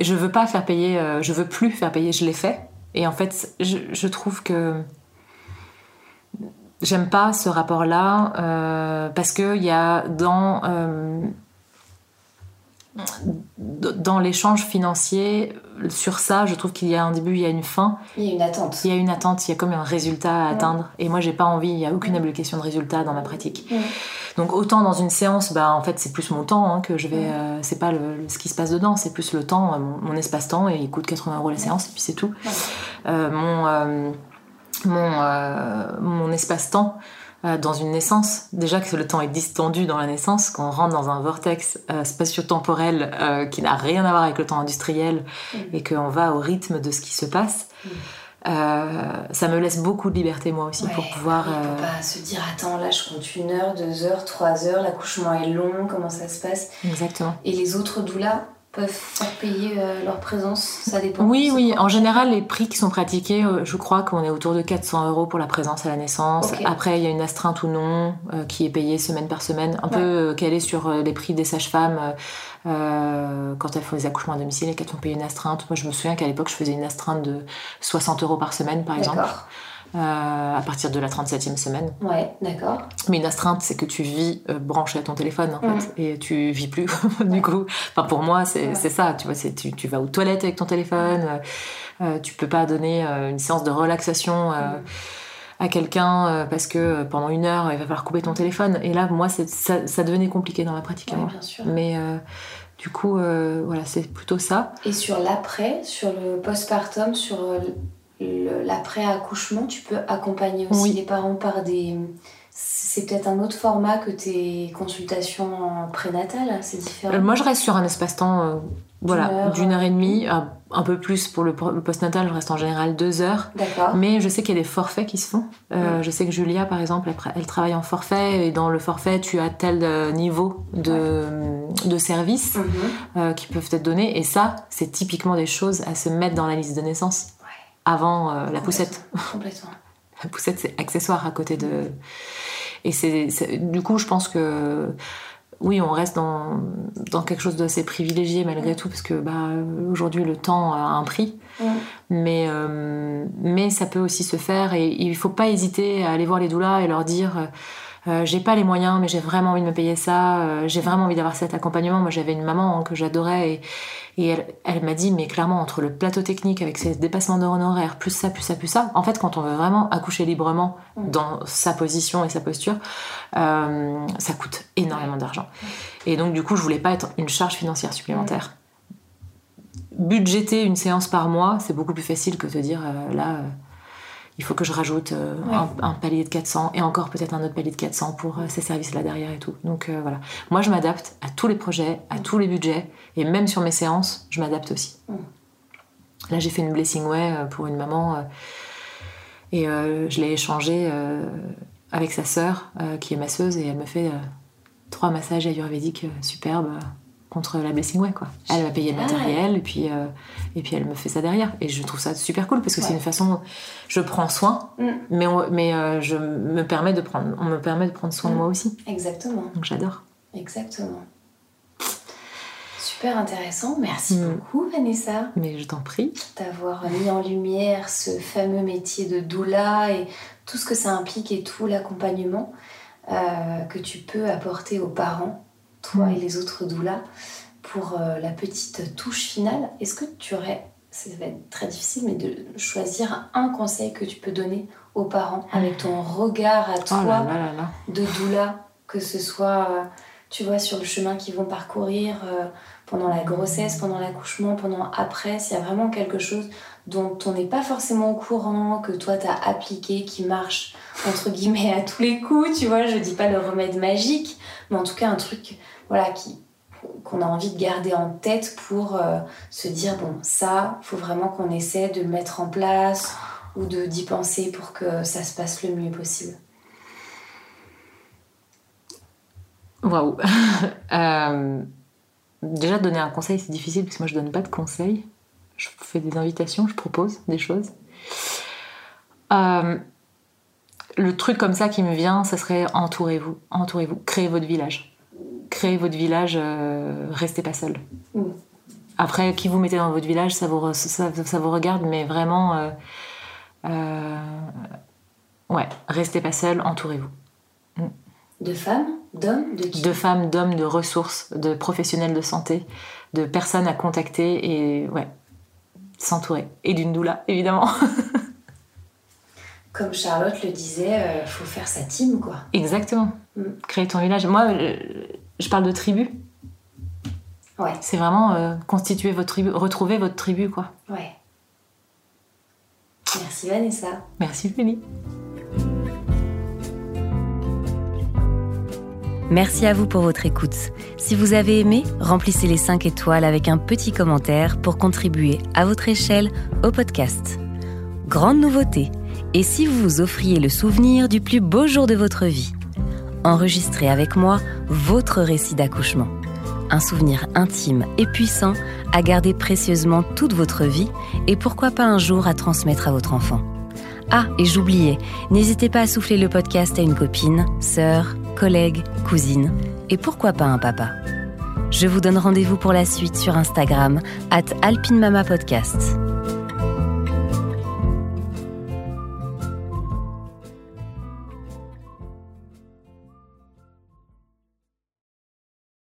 je veux pas faire payer, euh, je veux plus faire payer, je l'ai fait. Et en fait, je, je trouve que j'aime pas ce rapport-là parce qu'il y a dans dans l'échange financier, sur ça, je trouve qu'il y a un début, il y a une fin. Il y a une attente. Il y a une attente, il y a comme un résultat à atteindre. Et moi, j'ai pas envie, il n'y a aucune application de résultat dans ma pratique. Donc autant dans une séance, bah, en fait, c'est plus mon temps hein, que je vais. Euh, c'est pas le, ce qui se passe dedans, c'est plus le temps, mon, espace-temps, et il coûte 80 euros la séance, et puis c'est tout. Euh, mon mon, mon espace-temps euh, dans une naissance. Déjà que le temps est distendu dans la naissance, quand on rentre dans un vortex euh, spatio-temporel euh, qui n'a rien à voir avec le temps industriel mm. et qu'on va au rythme de ce qui se passe. Mm. ça me laisse beaucoup de liberté moi aussi pour pouvoir. On peut pas se dire attends là je compte une heure, deux heures, trois heures, l'accouchement est long, comment ça se passe? Exactement. Et les autres doulas peuvent faire payer euh, leur présence Ça dépend. Oui, oui. En général, les prix qui sont pratiqués, euh, je crois qu'on est autour de 400 euros pour la présence à la naissance. Après, il y a une astreinte ou non euh, qui est payée semaine par semaine, un peu calée sur les prix des sages-femmes. quand elles font des accouchements à domicile et qu'elles ont payé une astreinte. Moi, je me souviens qu'à l'époque, je faisais une astreinte de 60 euros par semaine, par exemple. Euh, à partir de la 37e semaine. Ouais, d'accord. Mais une astreinte, c'est que tu vis euh, branché à ton téléphone, en fait, mm. et tu vis plus, du coup. Enfin, pour moi, c'est ça, tu vois, tu, tu, vas aux toilettes avec ton téléphone, euh, tu peux pas donner une séance de relaxation. Mm. à quelqu'un parce que pendant une heure il va falloir couper ton téléphone et là moi ça, ça, devenait compliqué dans ma pratique bien sûr. mais du coup voilà c'est plutôt ça et sur l'après sur le postpartum sur l'après-accouchement, tu peux accompagner aussi les parents par des... C'est peut-être un autre format que tes consultations prénatales, c'est différent. Euh, moi, je reste sur un espace-temps euh, voilà, d'une heure, et demie, un, peu plus pour le, postnatal, je reste en général deux heures. D'accord. Mais je sais qu'il y a des forfaits qui se font. Euh, je sais que Julia, par exemple, elle, travaille en forfait, et dans le forfait, tu as tel niveau de, de services mhm. qui peuvent être donnés. Et ça, c'est typiquement des choses à se mettre dans la liste de naissance avant euh, la poussette. Complètement. la poussette, c'est accessoire à côté de. Et c'est, du coup, je pense que oui, on reste dans, dans quelque chose d'assez privilégié malgré tout, parce que bah, aujourd'hui, le temps a un prix. Mais, euh, mais ça peut aussi se faire et il ne faut pas hésiter à aller voir les doulas et leur dire euh, j'ai pas les moyens, mais j'ai vraiment envie de me payer ça, j'ai vraiment envie d'avoir cet accompagnement. Moi, j'avais une maman hein, que j'adorais et, et elle, m'a dit, mais clairement, entre le plateau technique avec ses dépassements d'honoraires, plus ça, plus ça, plus ça, en fait, quand on veut vraiment accoucher librement mm. dans sa position et sa posture, euh, ça coûte énormément d'argent. Et donc, du coup, je voulais pas être une charge financière supplémentaire. Budgéter une séance par mois, c'est beaucoup plus facile que de dire, euh, là, euh, il faut que je rajoute euh, un, palier de 400 et encore peut-être un autre palier de 400 pour euh, ces services-là derrière et tout. Donc euh, voilà. Moi, je m'adapte à tous les projets, à tous les budgets et même sur mes séances, je m'adapte aussi. Mm. Là, j'ai fait une Blessing Way pour une maman et je l'ai échangé avec sa sœur qui est masseuse et elle me fait trois massages ayurvédiques superbes contre la Blessing Way quoi. Elle va payer le matériel et puis euh, et puis elle me fait ça derrière et je trouve ça super cool parce que c'est une façon je prends soin mm. mais mais euh, je me permets de prendre on me permet de prendre soin de mm. moi aussi. Exactement. Donc j'adore. Exactement. Super intéressant. Merci mm. beaucoup Vanessa. Mais je t'en prie. D'avoir mis en lumière ce fameux métier de doula et tout ce que ça implique et tout l'accompagnement euh, que tu peux apporter aux parents toi et les autres doulas, pour euh, la petite touche finale, est-ce que tu aurais, ça va être très difficile, mais de choisir un conseil que tu peux donner aux parents avec ton regard à oh toi de doula, que ce soit, euh, tu vois, sur le chemin qu'ils vont parcourir euh, pendant la grossesse, pendant l'accouchement, pendant après, s'il y a vraiment quelque chose dont on n'est pas forcément au courant, que toi t'as appliqué, qui marche entre guillemets à tous les coups, tu vois, je dis pas le remède magique, mais en tout cas un truc voilà, qui, qu'on a envie de garder en tête pour euh, se dire bon ça faut vraiment qu'on essaie de le mettre en place ou de d'y penser pour que ça se passe le mieux possible. Waouh. Euh, déjà donner un conseil c'est difficile parce que moi je donne pas de conseils. Je fais des invitations je propose des choses. Euh, le truc comme ça qui me vient ça serait entourez-vous entourez-vous créez votre village créez votre village, euh, restez pas seul. Mm. Après, qui vous mettez dans votre village, ça vous, ça, vous regarde, mais vraiment, euh, euh, ouais, restez pas seul, entourez-vous. Mm. De femmes D'hommes De qui? De femmes, d'hommes, de ressources, de professionnels de santé, de personnes à contacter et ouais, s'entourer. Et d'une doula, évidemment. Comme Charlotte le disait, euh, faut faire sa team, quoi. Exactement. Mm. Créer ton village. Moi, je parle de tribu. Ouais, C'est vraiment euh, constituer votre tribu, retrouver votre tribu, quoi. ouais. Merci Vanessa. Merci, Félie. Merci à vous pour votre écoute. Si vous avez aimé, remplissez les 5 étoiles avec un petit commentaire pour contribuer à votre échelle au podcast. Grande nouveauté, et si vous vous offriez le souvenir du plus beau jour de votre vie? Enregistrez avec moi votre récit d'accouchement. Un souvenir intime et puissant à garder précieusement toute votre vie et pourquoi pas un jour à transmettre à votre enfant. Ah, et j'oubliais, n'hésitez pas à souffler le podcast à une copine, sœur, collègue, cousine, et pourquoi pas un papa. Je vous donne rendez-vous pour la suite sur Instagram, at alpinemamapodcast.